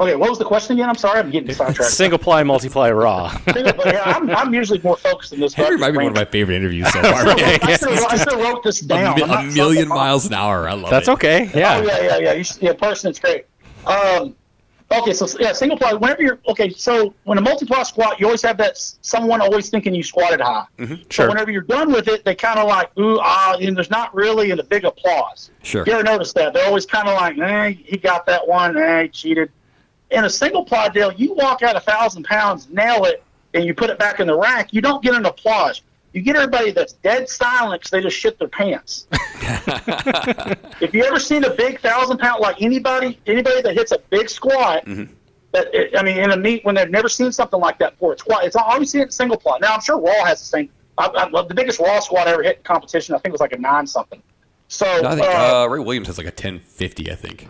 Okay, what was the question again? I'm sorry, I'm getting sidetracked. Single ply, multiply, raw. Single- yeah, I'm, I'm usually more focused in this. Henry might be one of my favorite interviews so far. man. I should have I should have wrote this a, down. mi- a million miles an hour. I love That's it. That's okay. Oh Yeah. yeah, yeah, yeah. You should, yeah, person, it's great. Um, okay, so yeah, single ply. Whenever you're okay, so when a multi-ply squat, you always have that someone always thinking you squatted high. Mm-hmm. Sure. So whenever you're done with it, they kind of like ooh ah, and there's not really a big applause. Sure. You ever notice that? They're always kind of like, eh, he got that one, eh, he cheated. In a single ply deal, you walk out a thousand pounds, nail it, and you put it back in the rack. You don't get an applause. You get everybody that's dead silent because they just shit their pants. if you ever seen a big thousand pound like anybody anybody that hits a big squat that it, I mean in a meet when they've never seen something like that before it's squat it's always seen it in single plot now I'm sure Raw has the same I, I, well, the biggest Raw squat I ever hit in competition I think was like a nine something so No, I think uh, uh, Ray Williams has like a 1050, I think.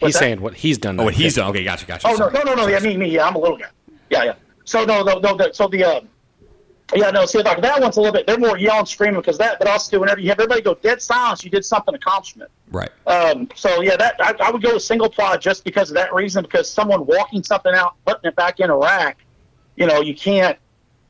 He's that? saying what he's done. Oh, what he's done. done. Okay, gotcha, gotcha. oh no Sorry. no no no yeah me me yeah I'm a little guy yeah yeah so no no no the, so the uh, yeah no see like that one's a little bit they're more yelling screaming because that but also whenever you have everybody go dead silence you did something accomplishment Right. Um, so yeah, that I, I would go with single ply just because of that reason. Because someone walking something out, putting it back in a rack, you know, you can't.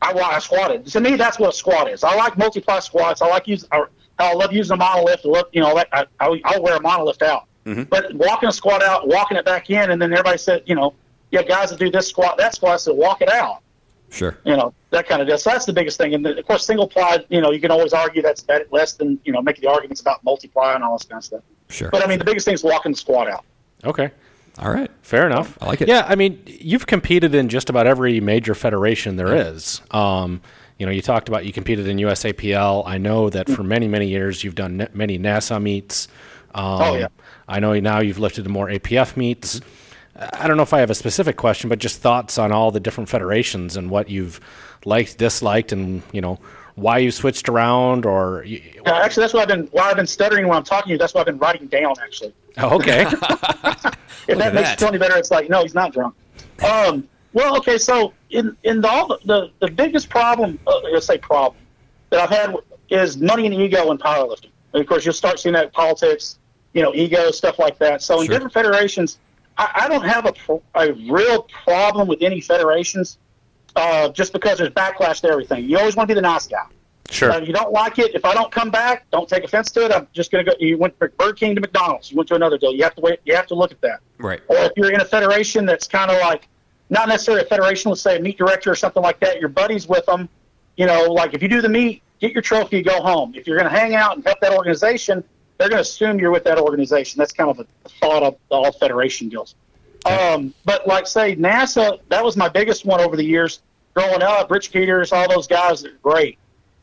I, I squatted. To me, that's what a squat is. I like multi ply squats. I like using. I, I love using a monolift. Look, you know, that I, I, I'll wear a monolift out. But walking a squat out, walking it back in, and then everybody said, you know, yeah, guys that do this squat, that squat, I said walk it out. Sure. You know, that kind of deal. So that's the biggest thing. And then, of course, single ply, you know, you can always argue that's better, less than, you know, make the arguments about multiply and all this kind of stuff. Sure. But I mean, the biggest thing is walking the squat out. Okay. All right. Fair enough. I like it. Yeah, I mean, you've competed in just about every major federation there is. Um, you know, you talked about you competed in USAPL. I know that for many, many years you've done ne- many NASA meets. Um, Oh, yeah. I know now you've lifted more APF meets. I don't know if I have a specific question, but just thoughts on all the different federations and what you've liked, disliked, and you know why you switched around or. You, Yeah, actually, that's why I've been. Why I've been stuttering when I'm talking to you. That's why I've been writing down. Actually, oh, okay. if that makes that. it feel any better, it's like no, he's not drunk. Um, well, okay, so in in the all the the, the biggest problem, uh, let's say problem that I've had is money and ego in powerlifting. And of course, you'll start seeing that in politics, you know, ego stuff like that. So in different federations, I, I don't have a a real problem with any federations, uh, just because there's backlash to everything. You always want to be the nice guy. sure. Uh, you don't like it. If I don't come back, don't take offense to it. I'm just going to go. You went from Burger King to McDonald's. You went to another deal. You have to wait. You have to look at that. Right. Or if you're in a federation that's kind of like, not necessarily a federation, let's say a meet director or something like that. Your buddies with them. You know, like if you do the meet, get your trophy, go home. If you're going to hang out and help that organization, they're going to assume you're with that organization. That's kind of a thought of all federation deals. Um, but like say NASA, that was my biggest one over the years. Growing up, Rich Peters, all those guys are great.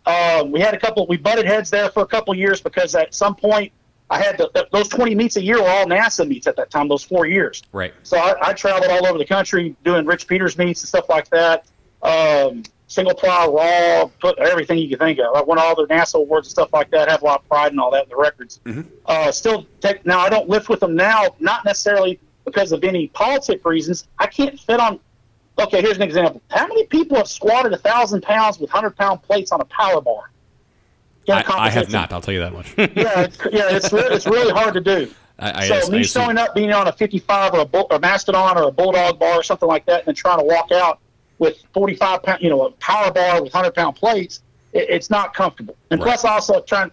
Um, we had a couple. We butted heads there for a couple years because at some point I had to, those 20 meets a year were all NASA meets at that time. Those four years. Right. So I, I traveled all over the country doing Rich Peters meets and stuff like that. Um, single ply, raw, put everything you can think of. I won all their NASA awards and stuff like that. Have a lot of pride and all that in the records. Uh, still take now. I don't lift with them now, not necessarily because of any politic reasons. I can't fit on. Okay, here's an example. How many people have squatted a thousand pounds with hundred pound plates on a power bar? I, I, have not. I'll tell you that much. yeah, it's, yeah, it's re- it's really hard to do. I, I, so me showing up being on a 55 or a, bull, or mastodon or a bulldog bar or something like that, and then trying to walk out with 45 pound, you know, a power bar with 100 pound plates, it, it's not comfortable. And Right. plus, also trying,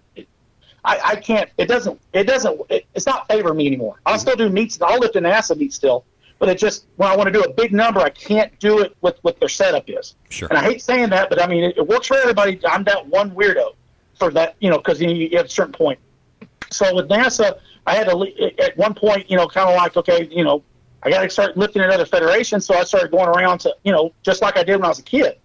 I, I can't. It doesn't. It doesn't. It, it's not favor me anymore. I'll still do meets. I'll lift an NASA meet still, but it just when I want to do a big number, I can't do it with what their setup is. Sure. And I hate saying that, but I mean it, it works for everybody. I'm that one weirdo for that, you know, because you, you have a certain point. So with NASA, I had to at one point, you know, kind of like okay, you know, I got to start lifting at other federations. So I started going around to, you know, just like I did when I was a kid.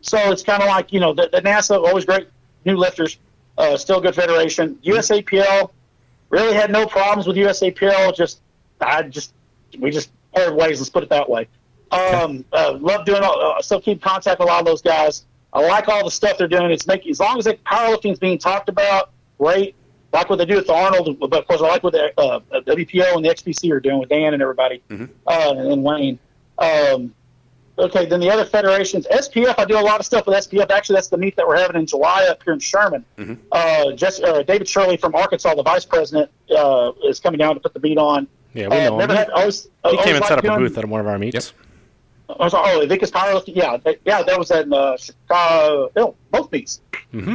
So it's kind of like, you know, the, the NASA always great new lifters, uh, still a good federation. USAPL really had no problems with USAPL. Just I just we just parted ways. Let's put it that way. Um, uh, love doing. all- Uh, still keep contact with a lot of those guys. I like all the stuff they're doing. It's making as long as it, powerlifting's being talked about, great. Like what they do with the Arnold, but of course I like what the uh, WPO and the XPC are doing with Dan and everybody, uh, and Wayne. Um, okay, then the other federations, SPF. I do a lot of stuff with SPF. Actually, that's the meet that we're having in July up here in Sherman. Uh, Jess, uh, David Shirley from Arkansas, the vice president, uh, is coming down to put the meet on. Yeah, we Uh, know him. never had, always, He always came and set up a booth at one of our meets. Oh, sorry, oh, Vicus Powerlifting. Yeah, that, yeah, that was in uh, Chicago. No, both meets,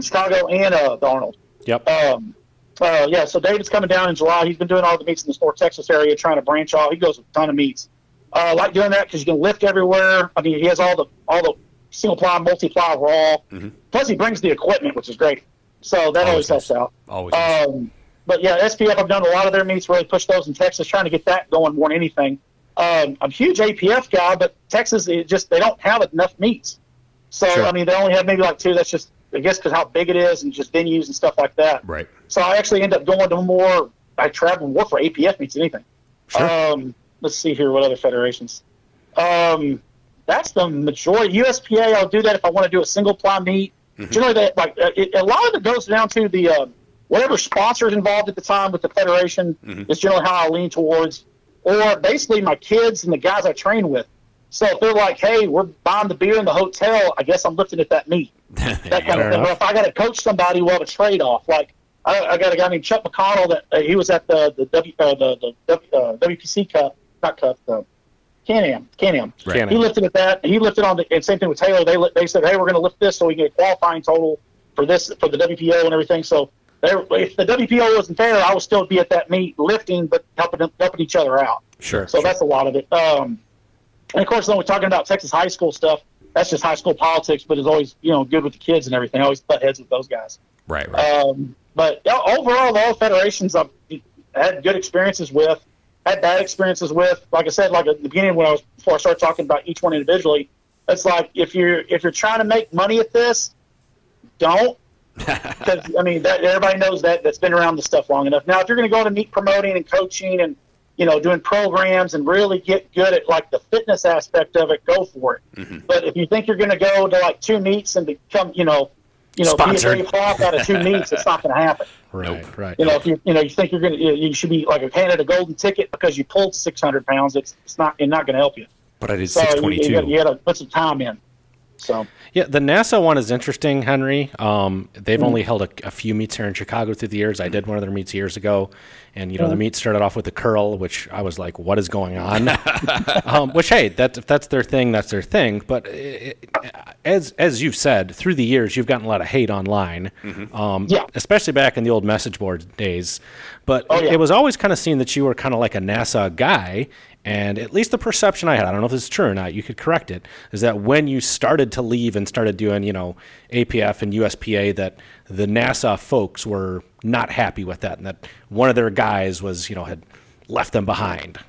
Chicago and uh, the Arnold. Yep. Um, uh, yeah, so David's coming down in July. He's been doing all the meets in the North Texas area, trying to branch off. He goes with a ton of meets. Uh, like doing that because you can lift everywhere. I mean, he has all the all the single ply, multi ply raw. Plus, he brings the equipment, which is great. So that always, Always helps out. Always. Um, but yeah, SPF, I've done a lot of their meets, really pushed those in Texas, trying to get that going more than anything. Um, I'm a huge APF guy, but Texas, it just they don't have enough meets. So Sure. I mean, they only have maybe like two. That's just I guess because how big it is and just venues and stuff like that. right. So I actually end up going to more. I travel more for APF meets than anything. Sure. Um, let's see here what other federations. Um, that's the majority. USPA, I'll do that if I want to do a single ply meet. Generally, that like uh, it, a lot of it goes down to the uh, whatever sponsors involved at the time with the federation is generally how I lean towards, or basically my kids and the guys I train with. So if they're like, "Hey, we're buying the beer in the hotel," I guess I'm lifting at that meet that kind of thing. enough. Or if I got to coach somebody, we'll have a trade off. Like I, I got a guy named Chuck McConnell that uh, he was at the the W uh, the, the W- uh, WPC Cup, not Cup, the Can-Am, Can-Am. Right. Can-Am. He lifted at that. He lifted on the and same thing with Taylor. They they said, hey, we're going to lift this so we can get a qualifying total for this for the WPO and everything. So. If the WPO wasn't there, I would still be at that meet lifting, but helping helping each other out. Sure. So that's a lot of it. Um, and of course, then we're talking about Texas high school stuff. That's just high school politics, but it's always you know good with the kids and everything. I always butt heads with those guys. right. Right. Um, but overall, all federations I've had good experiences with, had bad experiences with. Like I said, like at the beginning when I was before I started talking about each one individually, it's like if you're if you're trying to make money at this, don't. Because I mean, that, everybody knows that that's been around the stuff long enough. Now, if you're going to go into meet promoting and coaching and you know doing programs and really get good at like the fitness aspect of it, go for it. Mm-hmm. But if you think you're going to go to like two meets and become you know you know be a Sponsored. Dave Hoff out of two meets, it's not going to happen. Right. Nope. Right. You know, if you you know you think you're gonna you, you should be like handed a golden ticket because you pulled 600 pounds. It's it's not it's not going to help you. but I did So you, you, twenty you got to put some time in. So Yeah, the NASA one is interesting, Henry. Um, they've only held a, a few meets here in Chicago through the years. I did one of their meets years ago, and you know the meet started off with a curl, which I was like, "What is going on?" um, which hey, that's if that's their thing, that's their thing. But it, as as you've said, through the years, you've gotten a lot of hate online, um, Yeah. especially back in the old message board days. But Oh, it, yeah. it was always kind of seen that you were kind of like a NASA guy. And at least the perception I had, I don't know if this is true or not, you could correct it, is that when you started to leave and started doing, you know, APF and USPA, that the NASA folks were not happy with that and that one of their guys was, you know, had left them behind.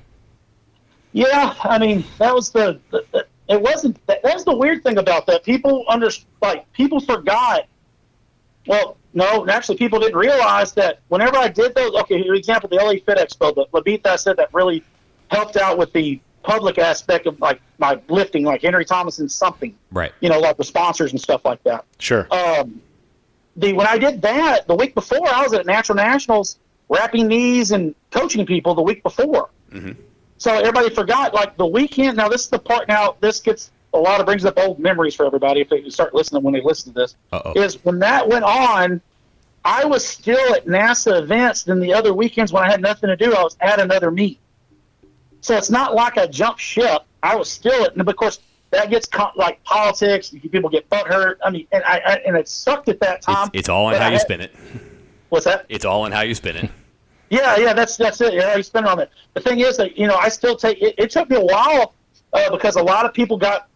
yeah, I mean that was the, the, the it wasn't that, that was the weird thing about that. People under like people forgot. Well, no, actually, people didn't realize that whenever I did those. Okay, for example, the LA Fit Expo, the Labita I said that really helped out with the public aspect of like my lifting, like Henry Thomas and something, Right. you know, like the sponsors and stuff like that. Sure. um, the when I did that the week before, I was at Natural Nationals wrapping knees and coaching people the week before. So everybody forgot like the weekend. Now this is the part. Now this gets a lot of brings up old memories for everybody if they start listening when they listen to this. Uh-oh. Is when that went on. I was still at NASA events. Then the other weekends when I had nothing to do, I was at another meet. So it's not like I jumped ship. I was still at, and of course that gets like politics. People get butt hurt. I mean, and I, I and it sucked at that time. It's, it's all in but how I you had- spin it. What's that? It's all in how you spin it. Yeah, yeah, that's that's it. Yeah, you spin it on it. The thing is that you know I still take. It, it took me a while uh, because a lot of people got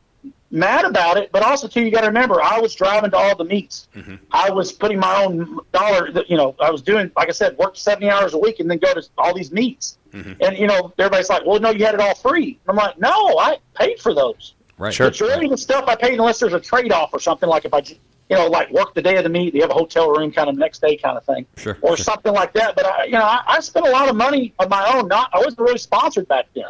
mad about it, but also too you got to remember I was driving to all the meets. Mm-hmm. I was putting my own dollar. You know, I was doing like I said, work seventy hours a week and then go to all these meets. Mm-hmm. And you know, everybody's like, "Well, no, you had it all free." I'm like, "No, I paid for those." Right. Sure. Majority of the stuff I paid unless there's a trade off or something like if I, you know, like work the day of the meet, you have a hotel room kind of next day kind of thing, Sure, or sure. something like that. But I, you know, I, I spent a lot of money on my own. Not I wasn't really sponsored back then.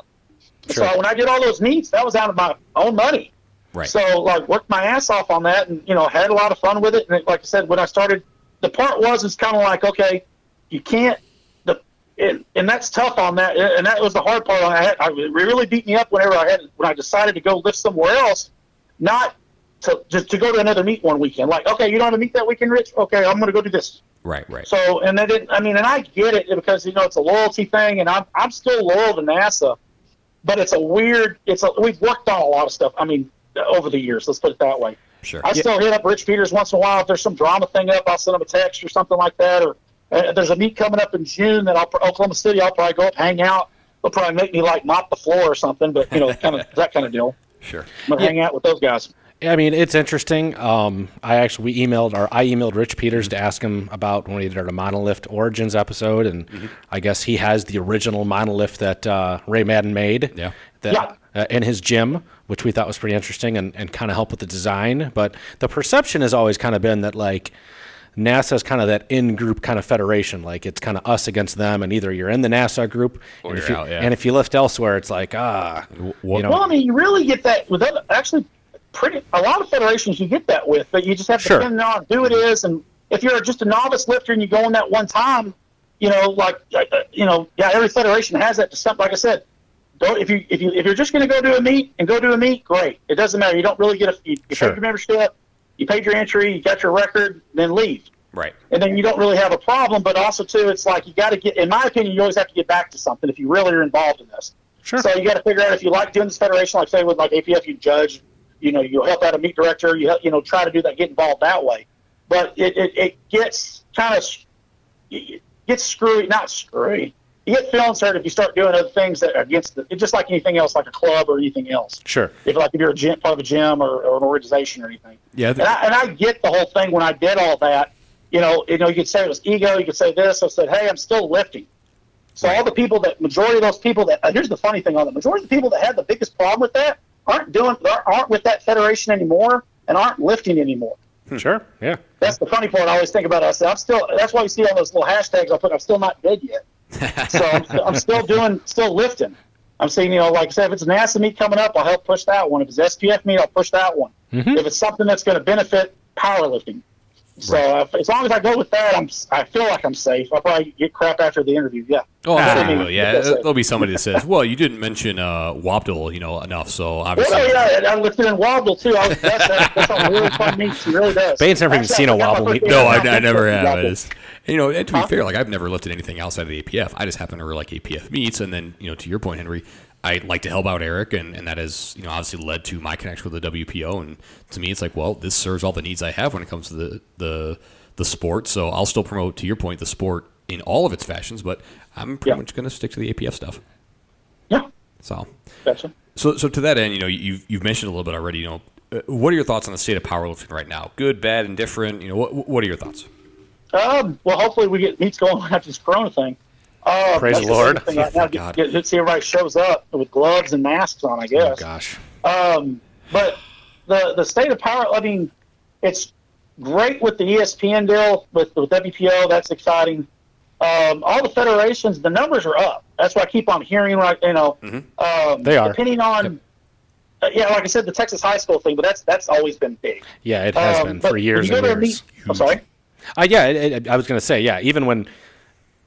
Sure. So when I did all those meets, that was out of my own money. Right. So like worked my ass off on that, and you know had a lot of fun with it. And like I said, when I started, the part was it's kind of like okay, you can't. The and, and that's tough on that, and that was the hard part. I had, I, it really beat me up whenever I had when I decided to go lift somewhere else, not to just to go to another meet one weekend. Like okay, you don't have a meet that weekend, Rich. Okay, I'm going to go do this. right. Right. So, and they didn't, I mean, and I get it because, you know, it's a loyalty thing and I'm, I'm still loyal to NASA, but it's a weird, it's a, we've worked on a lot of stuff. I mean, over the years, let's put it that way. Sure. I still hit up Rich Peters once in a while. If there's some drama thing up, I'll send him a text or something like that. Or uh, there's a meet coming up in June that I'll, Oklahoma City, I'll probably go up, hang out. They'll probably make me like mop the floor or something, but you know, kind of that kind of deal. Sure. I'm gonna hang out with those guys. Yeah, I mean, it's interesting. Um, I actually we emailed or I emailed Rich Peters to ask him about when we did our Monolift Origins episode, and I guess he has the original monolift that uh, Ray Madden made. Yeah. That, Yeah. Uh, in his gym, which we thought was pretty interesting and, and kind of help with the design. But the perception has always kind of been that like NASA is kind of that in-group kind of federation. Like it's kind of us against them, and either you're in the NASA group, Or and if you're you, out, yeah. and if you lift elsewhere, it's like ah, what- you know, Well, I mean, you really get that with other, actually pretty a lot of federations you get that with, but you just have to Sure. depend on who it is, and if you're just a novice lifter and you go in that one time, you know, like uh, uh, you know, yeah, every federation has that to some. Like I said, don't if you if you if you're just going to go do a meet and go do a meet, great. It doesn't matter. You don't really get a you, you Sure. paid your membership, you paid your entry, you got your record, then leave Right. and then you don't really have a problem. But also too, it's like you got to get. In my opinion, you always have to get back to something if you really are involved in this. Sure. So you got to figure out if you like doing this federation, like say with like APF, you judge. You know, you help out a meet director. You help, you know try to do that, get involved that way. But it it, it gets kind of it gets screwy, not screwy. You get feelings hurt if you start doing other things that are against the. Just like anything else, like a club or anything else. sure. If like if you're a gym, part of a gym or, or an organization or anything. Yeah. And I, and I get the whole thing when I did all that. You know, you know, you could say it was ego. You could say this. I said, hey, I'm still lifting. So all the people that majority of those people that here's the funny thing on the majority of the people that had the biggest problem with that aren't doing aren't with that federation anymore and aren't lifting anymore. Hmm. Sure. Yeah. That's the funny part. I always think about. It. I said, I'm still. That's why you see all those little hashtags I put. I'm still not dead yet. So I'm, still- I'm still doing, still lifting. I'm saying, you know, like I said, if it's an NASA meet coming up, I'll help push that one. If it's SPF meet, I'll push that one. Mm-hmm. If it's something that's going to benefit powerlifting. So if, as long as I go with that, I'm. I feel like I'm safe. I'll probably get crap after the interview. Yeah. Oh, I'm Ah. sure you will. Yeah, there'll be somebody that says, "Well, you didn't mention uh, WABDL, you know, enough." So obviously, Well, yeah, and I lifted in Wobble too. I was, that's, that's, that's a really fun meet. He really does. Bane's never even Actually, seen a Wobble meet. No, I, I never have. Wobble. It is, you know, and to be Huh? fair, like I've never lifted anything outside of the APF. I just happen to really like APF meets, and then you know, to your point, Henry, I like to help out Eric, and, and that has you know obviously led to my connection with the WPO. And to me, it's like, well, this serves all the needs I have when it comes to the the the sport. So I'll still promote, to your point, the sport in all of its fashions, but I'm pretty Yeah. much going to stick to the APF stuff. Yeah, So. gotcha. So, so to that end, you know, you've you've mentioned a little bit already. You know, uh, what are your thoughts on the state of powerlifting right now? Good, bad, indifferent. You know, what what are your thoughts? Um, well, hopefully we get meets going after this Corona thing. Uh, Praise the Lord. right now. Get, God. get, see everybody shows up with gloves and masks on. I guess. Oh gosh. Um, but the the state of power. I mean, it's great with the ESPN deal with with WPO. That's exciting. Um, all the federations, the numbers are up. That's what I keep on hearing. Right, you know, um, They are. depending on. Uh, yeah, like I said, the Texas high school thing, but that's that's always been big. Yeah, it has Um, been for years and years. meet- I'm sorry. Uh, yeah, it, it, I was going to say, yeah, even when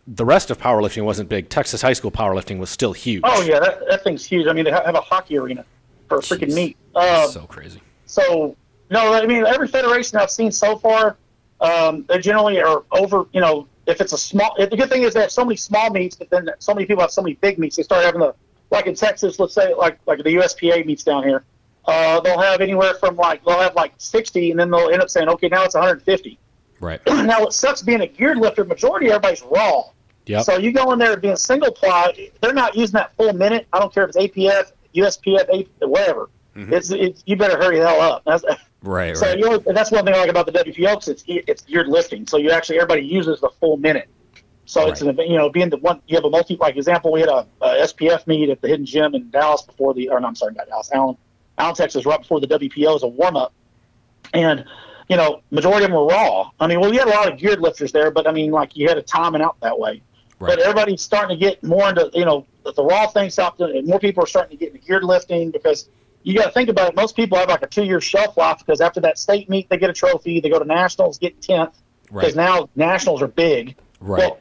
the rest of powerlifting wasn't big, Texas high school powerlifting was still huge. Oh yeah, that, that thing's huge. I mean, they have a hockey arena for a freaking meet. Uh, so crazy. so no, I mean every federation I've seen so far, um, they generally are over. You know, if it's a small, the good thing is they have so many small meets, but then so many people have so many big meets. They start having the like in Texas, let's say like like the USPA meets down here. Uh, they'll have anywhere from like they'll have like 60, and then they'll end up saying, okay, now it's 150. Right. now what sucks being a geared lifter, majority of everybody's raw. Yep. So you go in there being single ply, they're not using that full minute. I don't care if it's APF, USPF, AP, whatever. Mm-hmm. It's, it's you better hurry the hell up. That's, Right, so right. you know, and that's one thing I like about the WPO because it's it's geared lifting. So you actually everybody uses the full minute. So it's an event, you know being the one you have a multi like example we had a, a SPF meet at the Hidden Gym in Dallas before the or no I'm sorry not Dallas Allen Allen Texas right before the WPO as a warm up, and you know majority of them were raw. I mean well we had a lot of geared lifters there, but I mean like you had to time it out that way. Right. But everybody's starting to get more into you know the, the raw thing. Something and more people are starting to get into geared lifting because you got to think about it. Most people have like a two year shelf life because after that state meet, they get a trophy. They go to nationals, get tenth. Because Right. now nationals are big. Right. Well,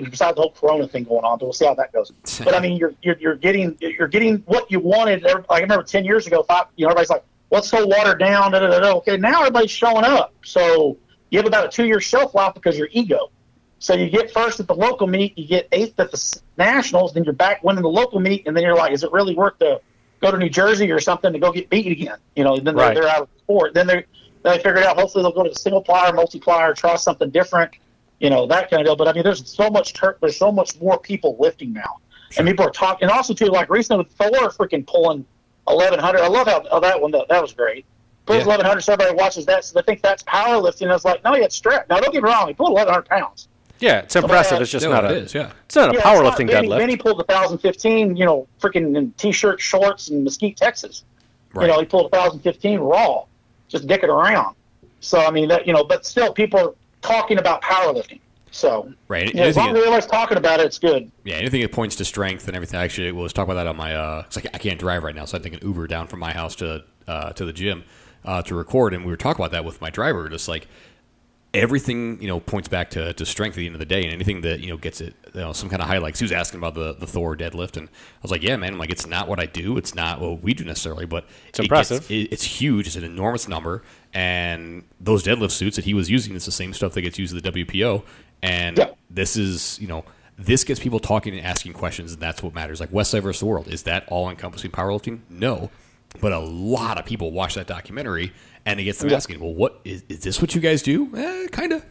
besides the whole Corona thing going on, but we'll see how that goes. But I mean, you're you're, you're getting you're getting what you wanted. Like I remember ten years ago, five, you know, everybody's like, "What's so watered down?" Da, da, da. Okay, now everybody's showing up. So you have about a two year shelf life because your ego. So you get first at the local meet, you get eighth at the nationals, then you're back winning the local meet, and then you're like, is it really worth to go to New Jersey or something to go get beat again? You know, then they're, Right. they're out of the sport. Then they they figure it out. Hopefully they'll go to the single plier, multiplier, try something different. You know that kind of deal. But I mean, there's so much tur- there's so much more people lifting now, and people are talking. And also too, like recently with Thor freaking pulling 1100. I love how, how that one that, that was great. Pulls Yeah. 1100. somebody watches that, so they think that's powerlifting. I was like, no, he had strap. Now don't get me wrong, he pulled 1100 pounds. Yeah, it's impressive. It's just No, not it a is, yeah. it's not a Yeah, it's not- powerlifting Vinny, deadlift. Vinny pulled 1015, you know, freaking in t-shirt, shorts, in Mesquite, Texas. Right. You know, he pulled 1015 raw, just dicking around. So I mean that you know, but still, people are talking about powerlifting. So Right. you know, as long as everybody's talking about it, it's good. Yeah, anything that points to strength and everything. Actually, we'll just talk about that on my. Uh, 'cause I, ca- I can't drive right now, so I'm taking Uber down from my house to uh, to the gym uh, to record, and we were talking about that with my driver. Just like everything, you know, points back to, to strength at the end of the day, and anything that you know gets it, you know, some kind of highlights. He was asking about the the Thor deadlift, and I was like, yeah, man. I'm like, it's not what I do. It's not what we do necessarily, but It's it impressive. gets- it- it's huge. It's an enormous number, and those deadlift suits that he was using is the same stuff that gets used at the WPO. And Yeah. this is, you know, this gets people talking and asking questions, and that's what matters. Like Westside versus the World, is that all encompassing powerlifting? No, but a lot of people watch that documentary, and it gets them Yeah. asking, "Well, what is, is this? What you guys do? Eh, kind of."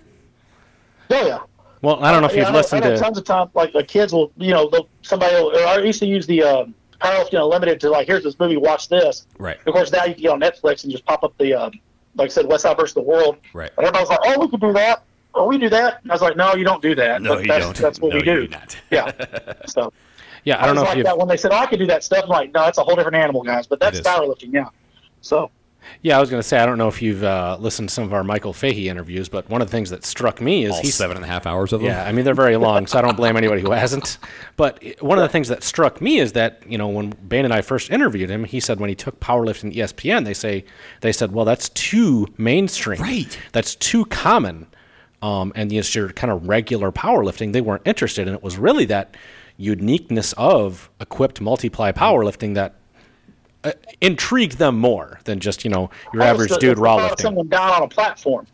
Oh yeah. well, I don't know if Yeah, you've I know, listened I know to. tons of time. Like the kids will, you know, somebody. Will, or I used to use the uh, powerlifting unlimited to like, here's this movie, watch this. Right. Of course, now you can get on Netflix and just pop up the, uh, like I said, Westside versus the World. Right. And everybody's like, oh, we could do that. Or we do that. And I was like, no, you don't do that. No, But you that's, don't. That's what No, we you do. do not. yeah. So Yeah, I don't know was if like you've. that when they said, oh, I could do that stuff. I'm like, no, that's a whole different animal, guys. But that's is. powerlifting, yeah. So Yeah, I was going to say I don't know if you've uh, listened to some of our Michael Fahey interviews, but one of the things that struck me is All he's seven and a half hours of them. Yeah, I mean they're very long, so I don't blame anybody who hasn't. But one of the things that struck me is that you know when Bain and I first interviewed him, he said when he took powerlifting ESPN, they say they said, well, that's too mainstream, Right. That's too common, um, and it's your kind of regular powerlifting. They weren't interested, and it was really that uniqueness of equipped multiply powerlifting that. Uh, intrigued them more than just you know your average dude it's raw lifting, Someone down on a platform.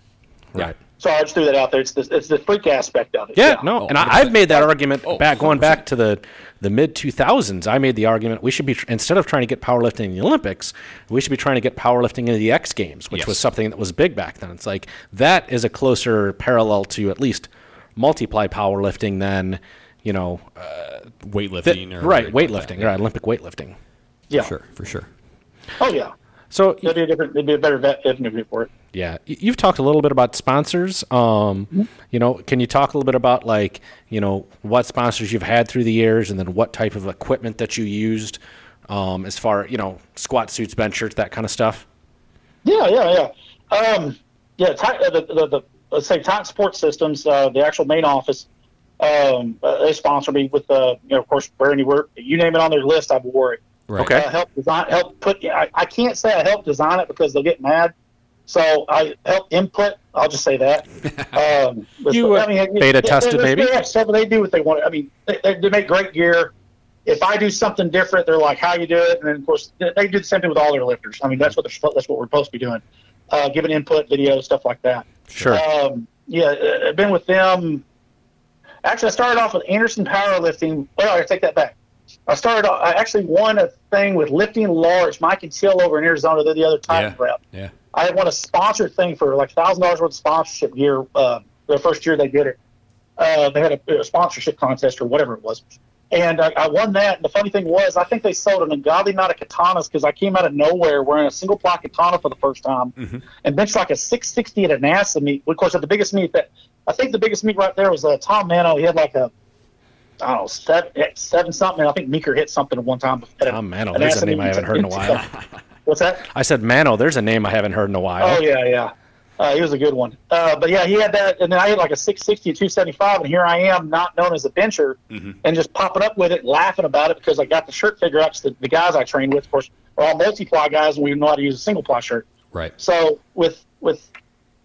right? So I just threw that out there. It's the, it's the freak aspect of it. Yeah, no, Oh, and I, I've made that oh. argument Oh, back going back to the the mid 2000s. I made the argument we should be instead of trying to get powerlifting in the Olympics, we should be trying to get powerlifting into the X Games, which Yes. was something that was big back then. It's like that is a closer parallel to at least multiply powerlifting than you know th- weightlifting or right anything like weightlifting, that. right Olympic weightlifting. Yeah. Sure, for sure. Oh yeah. So It'd be a different. It'd be a better vet interview for it. Yeah, you've talked a little bit about sponsors. Um, you know, can you talk a little bit about like you know what sponsors you've had through the years, and then what type of equipment that you used, um, as far you know squat suits, bench shirts, that kind of stuff. Yeah, yeah, yeah. Um, yeah, Ti- uh, the, the, the let's say Titan Support Systems, uh, the actual main office, um, uh, they sponsor me with, uh, you know, of course, wear anywhere. You name it on their list, I've wore it. Right. Okay. Uh, help design, help put. I, I can't say I helped design it because they'll get mad. So I help input. I'll just say that. Um, You, uh, I mean, beta they- tested they- maybe? They, have stuff, they do what they want. I mean, they, they, they make great gear. If I do something different, they're like, "How you do it?" And then, of course, they they do the same thing with all their lifters. I mean, that's what they're, that's what we're supposed to be doing, uh, giving input, video, stuff like that. Sure. Um, yeah, uh, I've been with them. Actually, I started off with Anderson Powerlifting. Well, I take that back. I started. I actually won a thing with lifting large. Mike and Till over in Arizona. They're the other Titan Yeah. rep. Yeah. I had won a sponsored thing for like thousand dollars worth of sponsorship gear. Uh, the first year they did it, Uh, they had a, a sponsorship contest or whatever it was, and I, I won that. And the funny thing was, I think they sold an ungodly amount of katanas because I came out of nowhere wearing a single ply katana for the first time, and benched like a 660 at a NASA meet. Of course, at the biggest meet that I think the biggest meet right there was uh, Tom Mano. He had like a I don't know seven, seven something. I think Meeker hit something at one time. At a- Tom Mano, that's a name I haven't heard in a while. What's that? I said Mano. There's a name I haven't heard in a while. Oh yeah, yeah. Uh, he was a good one. Uh, but yeah, he had that, and then I had like a 660, 275, and here I am, not known as a bencher, and just popping up with it, laughing about it because I got the shirt figure out. 'cause The, the guys I trained with, of course, are all multi-ply guys, and we know how to use a single ply shirt. Right. So with with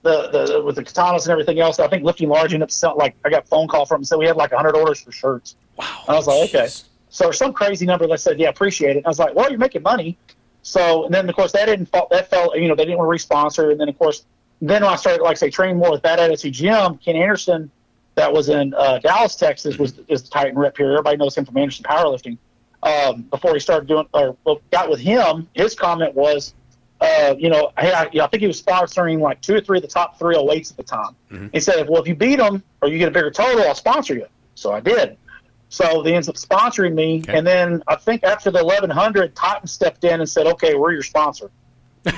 the, the with the katanas and everything else, I think lifting large ended up selling like I got a phone call from him, said we had like 100 orders for shirts. Wow. And I was like, okay. So some crazy number. They said, yeah, appreciate it. And I was like, well, you're making money. So and then of course that didn't fall. That fell. You know, they didn't want to responsor. And then of course, then when I started like say training more with Bad Attitude Gym, Ken Anderson, that was in uh, Dallas, Texas, was is the Titan rep here. Everybody knows him from Anderson Powerlifting. Um, before he started doing or well, got with him, his comment was, uh, you know, hey, I, I think he was sponsoring like two or three of the top 308s at the time. He said, well, if you beat them or you get a bigger total, I'll sponsor you. So I did. So they ends up sponsoring me, Okay. and then I think after the 1100, Titan stepped in and said, "Okay, we're your sponsor."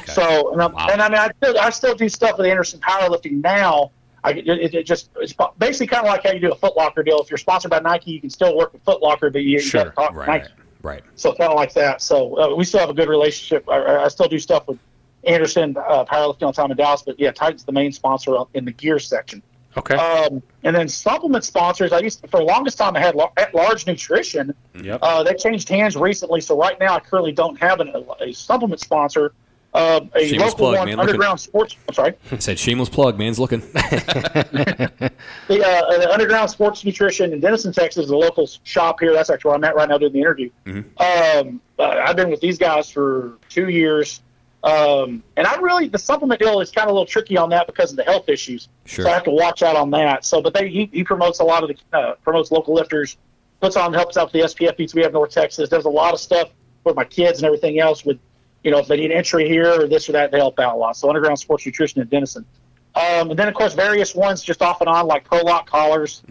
So, and, I'm, Wow. and I mean, I still, I still do stuff with Anderson Powerlifting now. I it, it just it's basically kind of like how you do a Foot Locker deal. If you're sponsored by Nike, you can still work with Foot Locker, but you, you Sure. got to talk to Right. Nike. Right. So kind of like that. So uh, we still have a good relationship. I, I still do stuff with Anderson uh, Powerlifting the time in Dallas, but yeah, Titan's the main sponsor in the gear section. Okay. Um, and then supplement sponsors, I used to, for the longest time I had Lar- at Large Nutrition. yep. Uh, they changed hands recently, so right now I currently don't have an, a, a supplement sponsor. Uh, a Shameless local plug, one, man. Look at- Underground Sports. I'm sorry, Said shameless plug. Man's looking. the, uh, the Underground Sports Nutrition in Denison, Texas, is a local shop here. That's actually where I'm at right now doing the interview. Um, uh, I've been with these guys for two years. Um, and I really, the supplement deal is kind of a little tricky on that because of the health issues. Sure. So I have to watch out on that. So, but they, he, he promotes a lot of the, uh, promotes local lifters, puts on, helps out the SPF beats we have in North Texas, does a lot of stuff with my kids and everything else with, you know, if they need entry here or this or that, they help out a lot. So Underground Sports Nutrition in Denison. Um, and then of course various ones just off and on like Pro Lock collars.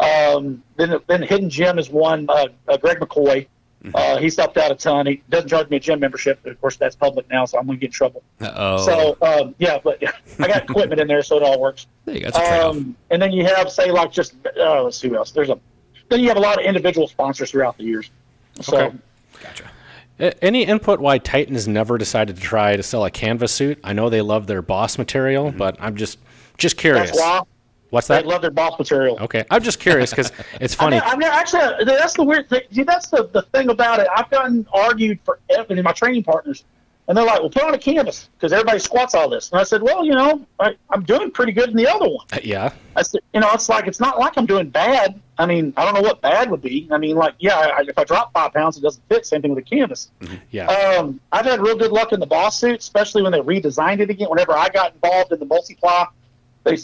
Um, then then Hidden Gym is one. Uh, uh, Greg McCoy. Uh, he's helped out a ton. He doesn't charge me a gym membership. But of course, that's public now, so I'm going to get in trouble. Uh-oh. So um, yeah, but I got equipment in there, so it all works. there you go. That's a trade-off. Um, and then you have say like just uh, let's see who else. There's a then you have a lot of individual sponsors throughout the years. So Okay. Gotcha. A- Any input why Titan has never decided to try to sell a canvas suit? I know they love their boss material, but I'm just just curious. that's why What's they love their boss material. Okay, I'm just curious because it's funny. I've never, actually. Uh, that's the weird thing. See, that's the, the thing about it. I've gotten argued for in my training partners, and they're like, "Well, put on a canvas because everybody squats all this." And I said, "Well, you know, I, I'm doing pretty good in the other one." Uh, yeah. I said, "You know, it's like it's not like I'm doing bad. I mean, I don't know what bad would be. I mean, like, yeah, I, if I drop five pounds, it doesn't fit. Same thing with the canvas. Mm-hmm. Yeah. Um, I've had real good luck in the boss suit, especially when they redesigned it again. Whenever I got involved in the multiply, they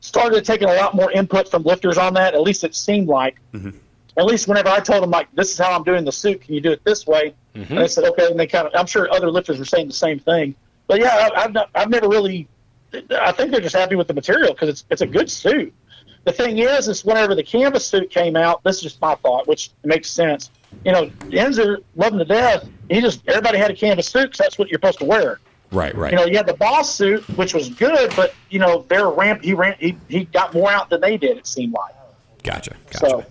started taking a lot more input from lifters on that. At least it seemed like. Mm-hmm. At least whenever I told them like, "This is how I'm doing the suit. Can you do it this way?" Mm-hmm. And they said, "Okay." And they kind of, I'm sure other lifters were saying the same thing. But yeah, I, I've not, I've never really. I think they're just happy with the material because it's it's a good suit. The thing is, is whenever the canvas suit came out, this is just my thought, which makes sense. You know, Inzer, love him to death. He just everybody had a canvas suit because that's what you're supposed to wear. Right. Right. You know, you had the boss suit, which was good, but you know, their ramp he ran he, he got more out than they did. It seemed like gotcha. Gotcha. so.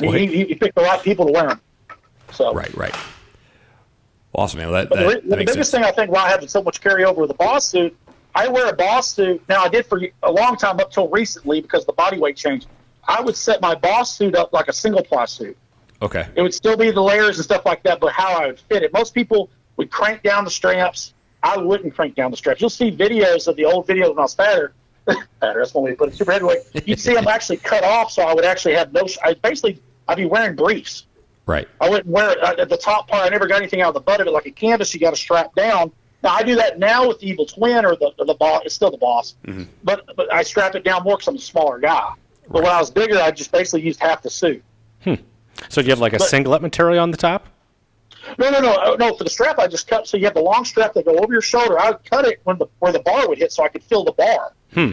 Well, he, he, he picked the right people to wear them. So Right. Right. Awesome, man. Well, that, that, the, that the biggest sense. thing I think why I have so much carryover with the boss suit, I wear a boss suit. Now I did for a long time up till recently because the body weight changed. I would set my boss suit up like a single ply suit. Okay. It would still be the layers and stuff like that, but how I would fit it. Most people would crank down the straps. I wouldn't crank down the straps. You'll see videos of the old videos when I was fatter. fatter, that's when we put it. Super heavyweight. You'd see them actually cut off, so I would actually have no. I basically I'd be wearing briefs. Right. I wouldn't wear it uh, at the top part. I never got anything out of the butt of it like a canvas. You got to strap down. Now I do that now with the Evil Twin or the the boss. It's still the boss, but but I strap it down more because I'm a smaller guy. But when I was bigger, I just basically used half the suit. So do you have like a But- singlet material on the top? No, no, no, uh, no. For the strap, I just cut. So you have the long strap that go over your shoulder. I would cut it when the where the bar would hit, so I could feel the bar. Hmm.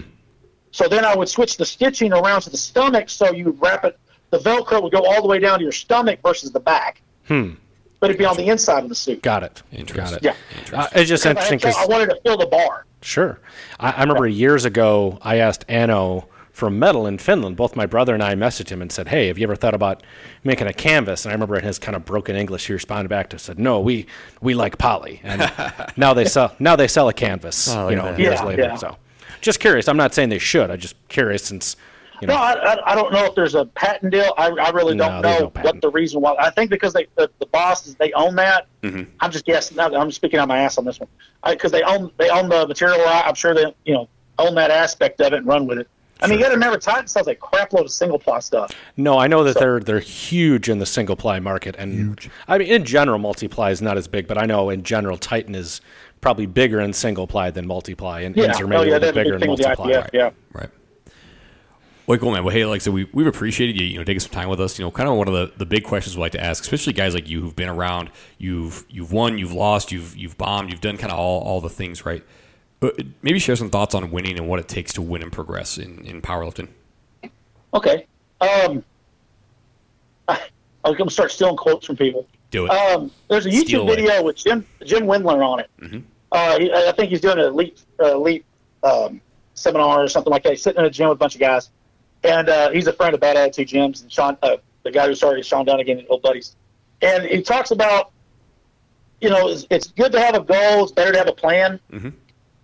So then I would switch the stitching around to the stomach, so you would wrap it. The Velcro would go all the way down to your stomach versus the back. Hmm. But it'd be on the inside of the suit. Got it. Interesting. Got it. Yeah. Uh, it's just interesting because I because wanted to fill the bar. Sure. I, I remember years ago, I asked Anno from Metal in Finland. Both my brother and I messaged him and said, Hey, have you ever thought about making a canvas? And I remember in his kind of broken English, he responded back to said, No, we, we like poly. And now they sell now they sell a canvas, Oh, you know, at that. years Yeah, later. yeah. So just curious. I'm not saying they should. I'm just curious since you know No, I, I, I don't know if there's a patent deal. I, I really don't there's know no what the reason why. I think because they the, the bosses they own that. Mm-hmm. I'm just guessing. now, I'm speaking out my ass on this one because they own they own the material. I'm sure they you know own that aspect of it and run with it. I mean, you got to remember, Titan sells a crap load of single ply stuff. No, I know that they're they're huge in the single ply market, and I mean in general, multiply is not as big, but I know in general, Titan is probably bigger in single ply than multiply, and Yeah, Inzer oh maybe yeah, a little that's bigger in thing with the multiply. IPF. Yeah. Right. Well, cool, man. Well, hey, like I said, we, we've appreciated you, you know, taking some time with us. You know, kind of one of the, the big questions we like to ask, especially guys like you who've been around, you've you've won, you've lost, you've you've bombed, you've done kind of all, all the things, right? Maybe share some thoughts on winning and what it takes to win and progress in, in powerlifting. Okay. Um, I, I'm gonna start stealing quotes from people. Do it. Um, there's a Steal YouTube away. video with Jim Jim Wendler on it. Uh, he, I think he's doing an elite uh, elite um, seminar or something like that. He's sitting in a gym with a bunch of guys, and uh, he's a friend of Bad Attitude Gym's and Sean, uh, the guy who started Sean Dunnigan and old buddies. And he talks about, you know, it's, it's good to have a goal. It's better to have a plan.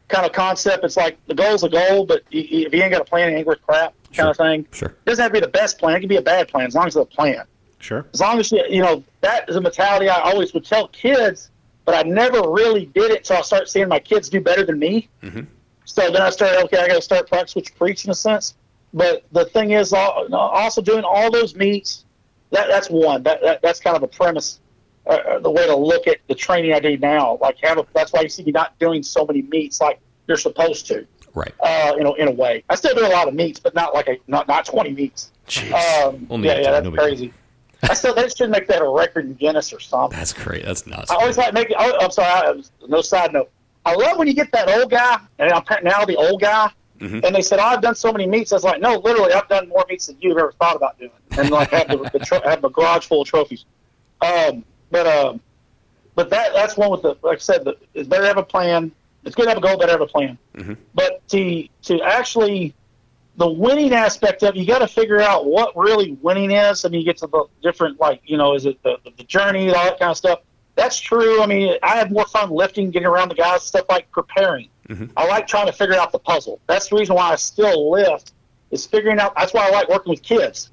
Kind of concept. It's like the goal's a goal, but if you ain't got a plan, it ain't worth crap. Kind of thing. Sure. It doesn't have to be the best plan. It can be a bad plan as long as it's a plan Sure. as long as you, you know that is a mentality I always would tell kids, but I never really did it until I started seeing my kids do better than me. Mm-hmm. So then I started, okay, I got to start practice what you preach in a sense. But the thing is, also doing all those meets, that that's one. That, that that's kind of a premise, uh, uh, the way to look at the training I do now. Like have a, that's why you see me not doing so many meets like you're supposed to. Right. Uh, you know, in a way, I still do a lot of meets, but not like a not not 20 meets. Jeez. Um, Only yeah, yeah, that's no big deal. crazy. I still they should make that a record in Guinness or something. That's great. That's nuts. I always like making. Oh, I'm sorry. I, no side note. I love when you get that old guy, and I'm now the old guy, Mm-hmm. and they said, "Oh, I've done so many meets." I was like, "No, literally, I've done more meets than you've ever thought about doing," and like have the, the tro- have a garage full of trophies. Um, but um, but that that's one with the like I said, the, it's better to have a plan. It's good to have a goal, better to have a plan. Mm-hmm. But to to actually the winning aspect of it, you got to figure out what really winning is. I mean, you get to the different like you know, is it the, the journey, all that kind of stuff. That's true. I mean, I have more fun lifting, getting around the guys, stuff like preparing. I like trying to figure out the puzzle. That's the reason why I still lift. Is figuring out. That's why I like working with kids.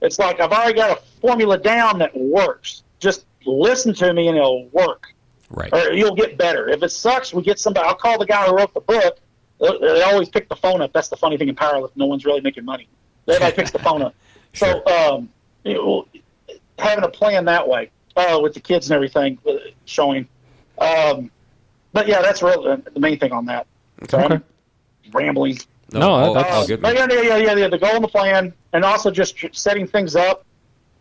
It's like I've already got a formula down that works. Just listen to me and it'll work right. or you'll get better. If it sucks, we get somebody. I'll call the guy who wrote the book. They they always pick the phone up. That's the funny thing in powerlifting. No one's really making money. Everybody picks the phone up. Sure. So um, you know, having a plan that way uh, with the kids and everything uh, showing. Um, but yeah, that's really the main thing on that. So Okay. I'm rambling. No, all, that's- all Uh, good. but man. yeah, yeah, yeah, yeah, the goal and the plan, and also just setting things up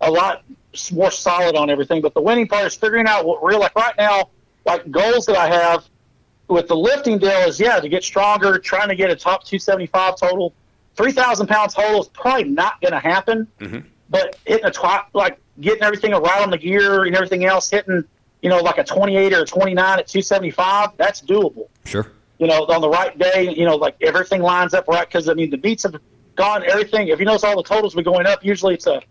a lot more solid on everything. But the winning part is figuring out what real like right now, like goals that I have with the lifting deal is yeah to get stronger, trying to get a top 275 total, 3,000 pound total is probably not going to happen. Mm-hmm. But hitting a top like getting everything right on the gear and everything else, hitting you know like a 28 or a 29 at 275, that's doable Sure. you know, on the right day, you know, like everything lines up right. Because I mean, the beats have gone. Everything. If you notice, all the totals be going up. Usually, it's a.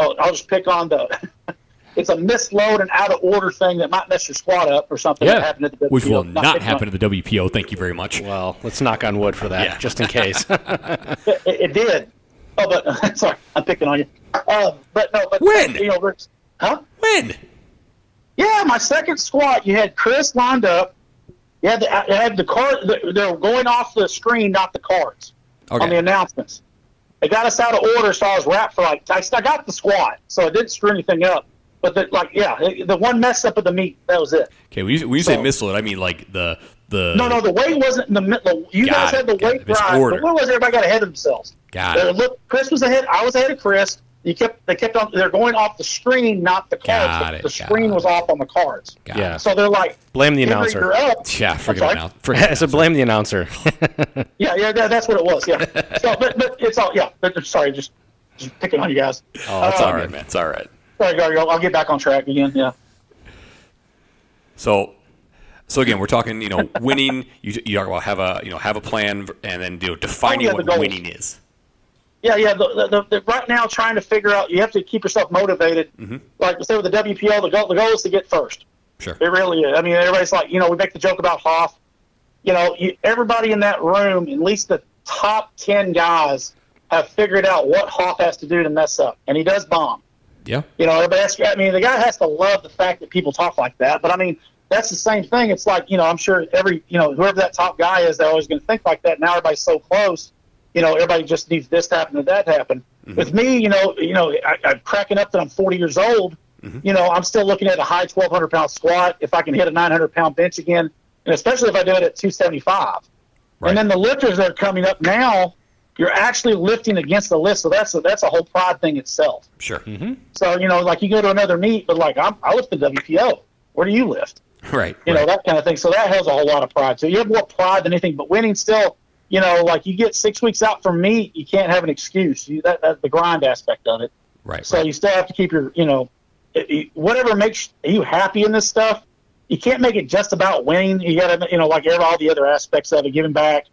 Oh, I'll just pick on the. it's a misload and out of order thing that might mess your squat up or something. Yeah. that happened at the Which will WPO. not happen on- at the WPO. Thank you very much. well, let's knock on wood for that, Yeah. just in case. It, it did. Oh, but sorry, I'm picking on you. Um, but no, but When? You know, Rick's- huh? When? Yeah, my second squat, you had Chris lined up. You had the, you had the card. the- They're going off the screen, not the cards. Okay. on the announcements. They got us out of order, so I was wrapped for like I, I got the squat, so I didn't screw anything up. But the, like, yeah, the one mess up of the meet, that was it. Okay. When you, when you say So- misload, I mean like the the. No, no, the weight wasn't in the middle. You guys it, had the weight right. But what was everybody got ahead of themselves? Got it. Look, Chris was ahead. I was ahead of Chris. You kept they kept on they're going off the screen, not the cards. Got the, it, the got screen it. was off on the cards. Got Yeah. it. So they're like, Blame the announcer. up. Yeah, forget sorry? about now. Forget I said blame the announcer. Yeah, yeah, that, that's what it was. Yeah. so, but, but it's all yeah. But, sorry, just just picking on you guys. Oh, that's It's Uh, all right, man. It's all right. Sorry, go, go. I'll get back on track again. Yeah. So, so again, we're talking. You know, winning. You, you talk about have a you know have a plan and then you know defining Oh, yeah, what goals. winning is. Yeah, yeah. The, the, the, the, right now, trying to figure out, you have to keep yourself motivated. Mm-hmm. Like say with the WPO, the goal, the goal is to get first. Sure. It really is. I mean, everybody's like, you know, we make the joke about Hoff. You know, you, everybody in that room, at least the top ten guys, have figured out what Hoff has to do to mess up, and he does bomb. Yeah. You know, everybody asks, I mean, the guy has to love the fact that people talk like that. But I mean, that's the same thing. It's like, you know, I'm sure every, you know, whoever that top guy is, they're always going to think like that. Now everybody's so close. You know, everybody just needs this to happen and that to happen. Mm-hmm. With me, you know, you know, I, I'm cracking up that I'm 40 years old. Mm-hmm. You know, I'm still looking at a high 1,200 pound squat. If I can hit a 900 pound bench again, and especially if I do it at 275. Right. And then the lifters that are coming up now, you're actually lifting against the lift. So that's a, that's a whole pride thing itself. Sure. Mm-hmm. So you know, like you go to another meet, but like I'm, I lift the WPO. Where do you lift? Right. You right. know that kind of thing. So that has a whole lot of pride. So you have more pride than anything. But winning still, you know, like you get six weeks out from meet, you can't have an excuse. You, that, that's the grind aspect of it. right. So right. you still have to keep your, you know, it, it- whatever makes you happy in this stuff. You can't make it just about winning. You got to, you know, like all the other aspects of it, giving back,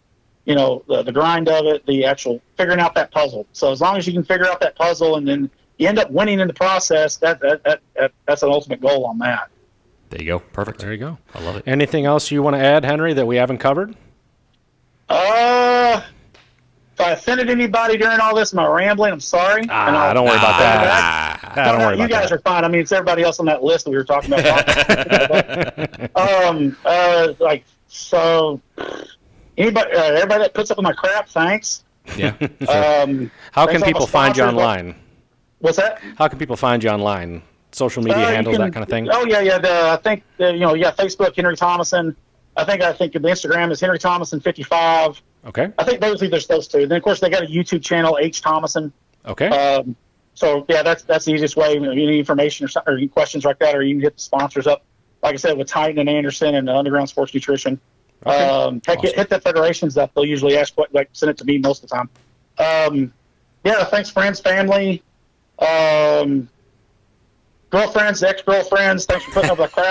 you know, the, the grind of it, the actual figuring out that puzzle. So as long as you can figure out that puzzle and then you end up winning in the process, that that, that, that that's an ultimate goal on that. There you go. Perfect. there you go. I love it. Anything else you want to add, Henry, that we haven't covered? Uh, if I offended anybody during all this, am I rambling? I'm sorry. And Ah, I'll- don't worry about I'll that. go back. Ah, don't no, worry you guys that. are fine. I mean, it's everybody else on that list that we were talking about. um, uh, like so, anybody, uh, everybody that puts up with my crap, thanks. Yeah. Um, How can people find you sponsors. online? What's that? How can people find you online? Social media Uh, handles, can- that kind of thing. Oh yeah, yeah. The, I think uh, you know, yeah. Facebook, Henry Thomason. I think I think the Instagram is Henry Thomason fifty five. Okay. I think those either those two. Then of course they got a YouTube channel, H Thomason. Okay. Um, so yeah, that's that's the easiest way. You know, any information or, or any questions like that, or you can hit the sponsors up. Like I said, with Titan and Anderson and Underground Sports Nutrition. Um, heck, hit, hit the federations up. They'll usually ask what, like, send it to me most of the time. Um, yeah, thanks, friends, family, um, girlfriends, ex-girlfriends. Thanks for putting up with the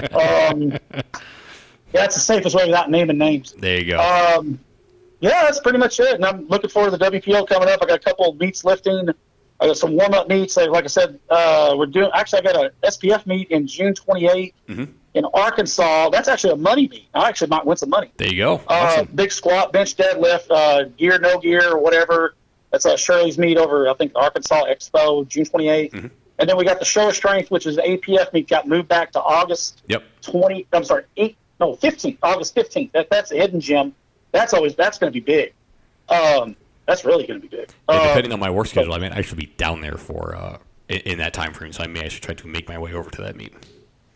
crap. Yeah, that's the safest way without naming names. There you go. Um, yeah, that's pretty much it. And I'm looking forward to the WPO coming up. I got a couple of meets lifting. I got some warm up meets. Like, I said, uh, we're doing. Actually, I got a SPF meet in June 28th Mhm. in Arkansas. That's actually a money meet. I actually might win some money. there you go. Uh, big squat, bench, deadlift, uh, gear, no gear, whatever. That's uh, Shirley's meet over, I think, Arkansas Expo, June 28 Mm-hmm. And then we got the show of strength, which is the APF meet, got moved back to August Yep. 20 i'm sorry 8 no 15th august 15th that, that's a hidden gem that's always that's going to be big um that's really going to be big Yeah, Um, depending on my work schedule, I mean, I should be down there for uh, in, in that time frame. So I may I should try to make my way over to that meet.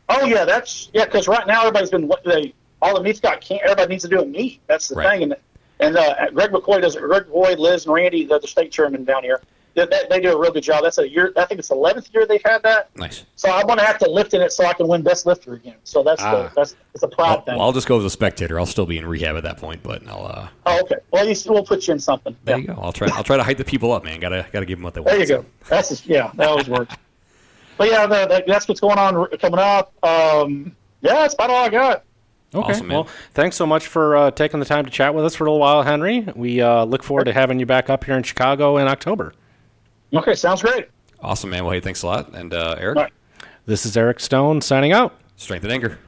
oh yeah that's yeah because right now everybody's been they all the meets got can't everybody needs to do a meet that's the Right. thing and and uh, greg mccoy does it greg mccoy liz and randy the, the state chairman down here they, they, they do a real good job that's a year i think it's the 11th year they've had that Nice. so i'm going to have to lift in it so i can win best lifter again so that's Ah. the, that's it's a proud Well, thing well, I'll just go as a spectator. I'll still be in rehab at that point, but I'll. Uh, oh okay well you, we'll put you in something there Yeah. you go. I'll try. I'll try to hype the people up, man. Gotta gotta give them what they want. There you go. That's just, yeah, that always works. But yeah, the, the, that's what's going on coming up. Um, yeah, that's about all I got. Okay. Awesome, man. well, thanks so much for uh, taking the time to chat with us for a little while, Henry. We uh, look forward to having you back up here in Chicago in October. Okay, sounds great. Awesome, man. Well, hey, thanks a lot. And uh, Eric, All right. This is Eric Stone signing out. strength and anger.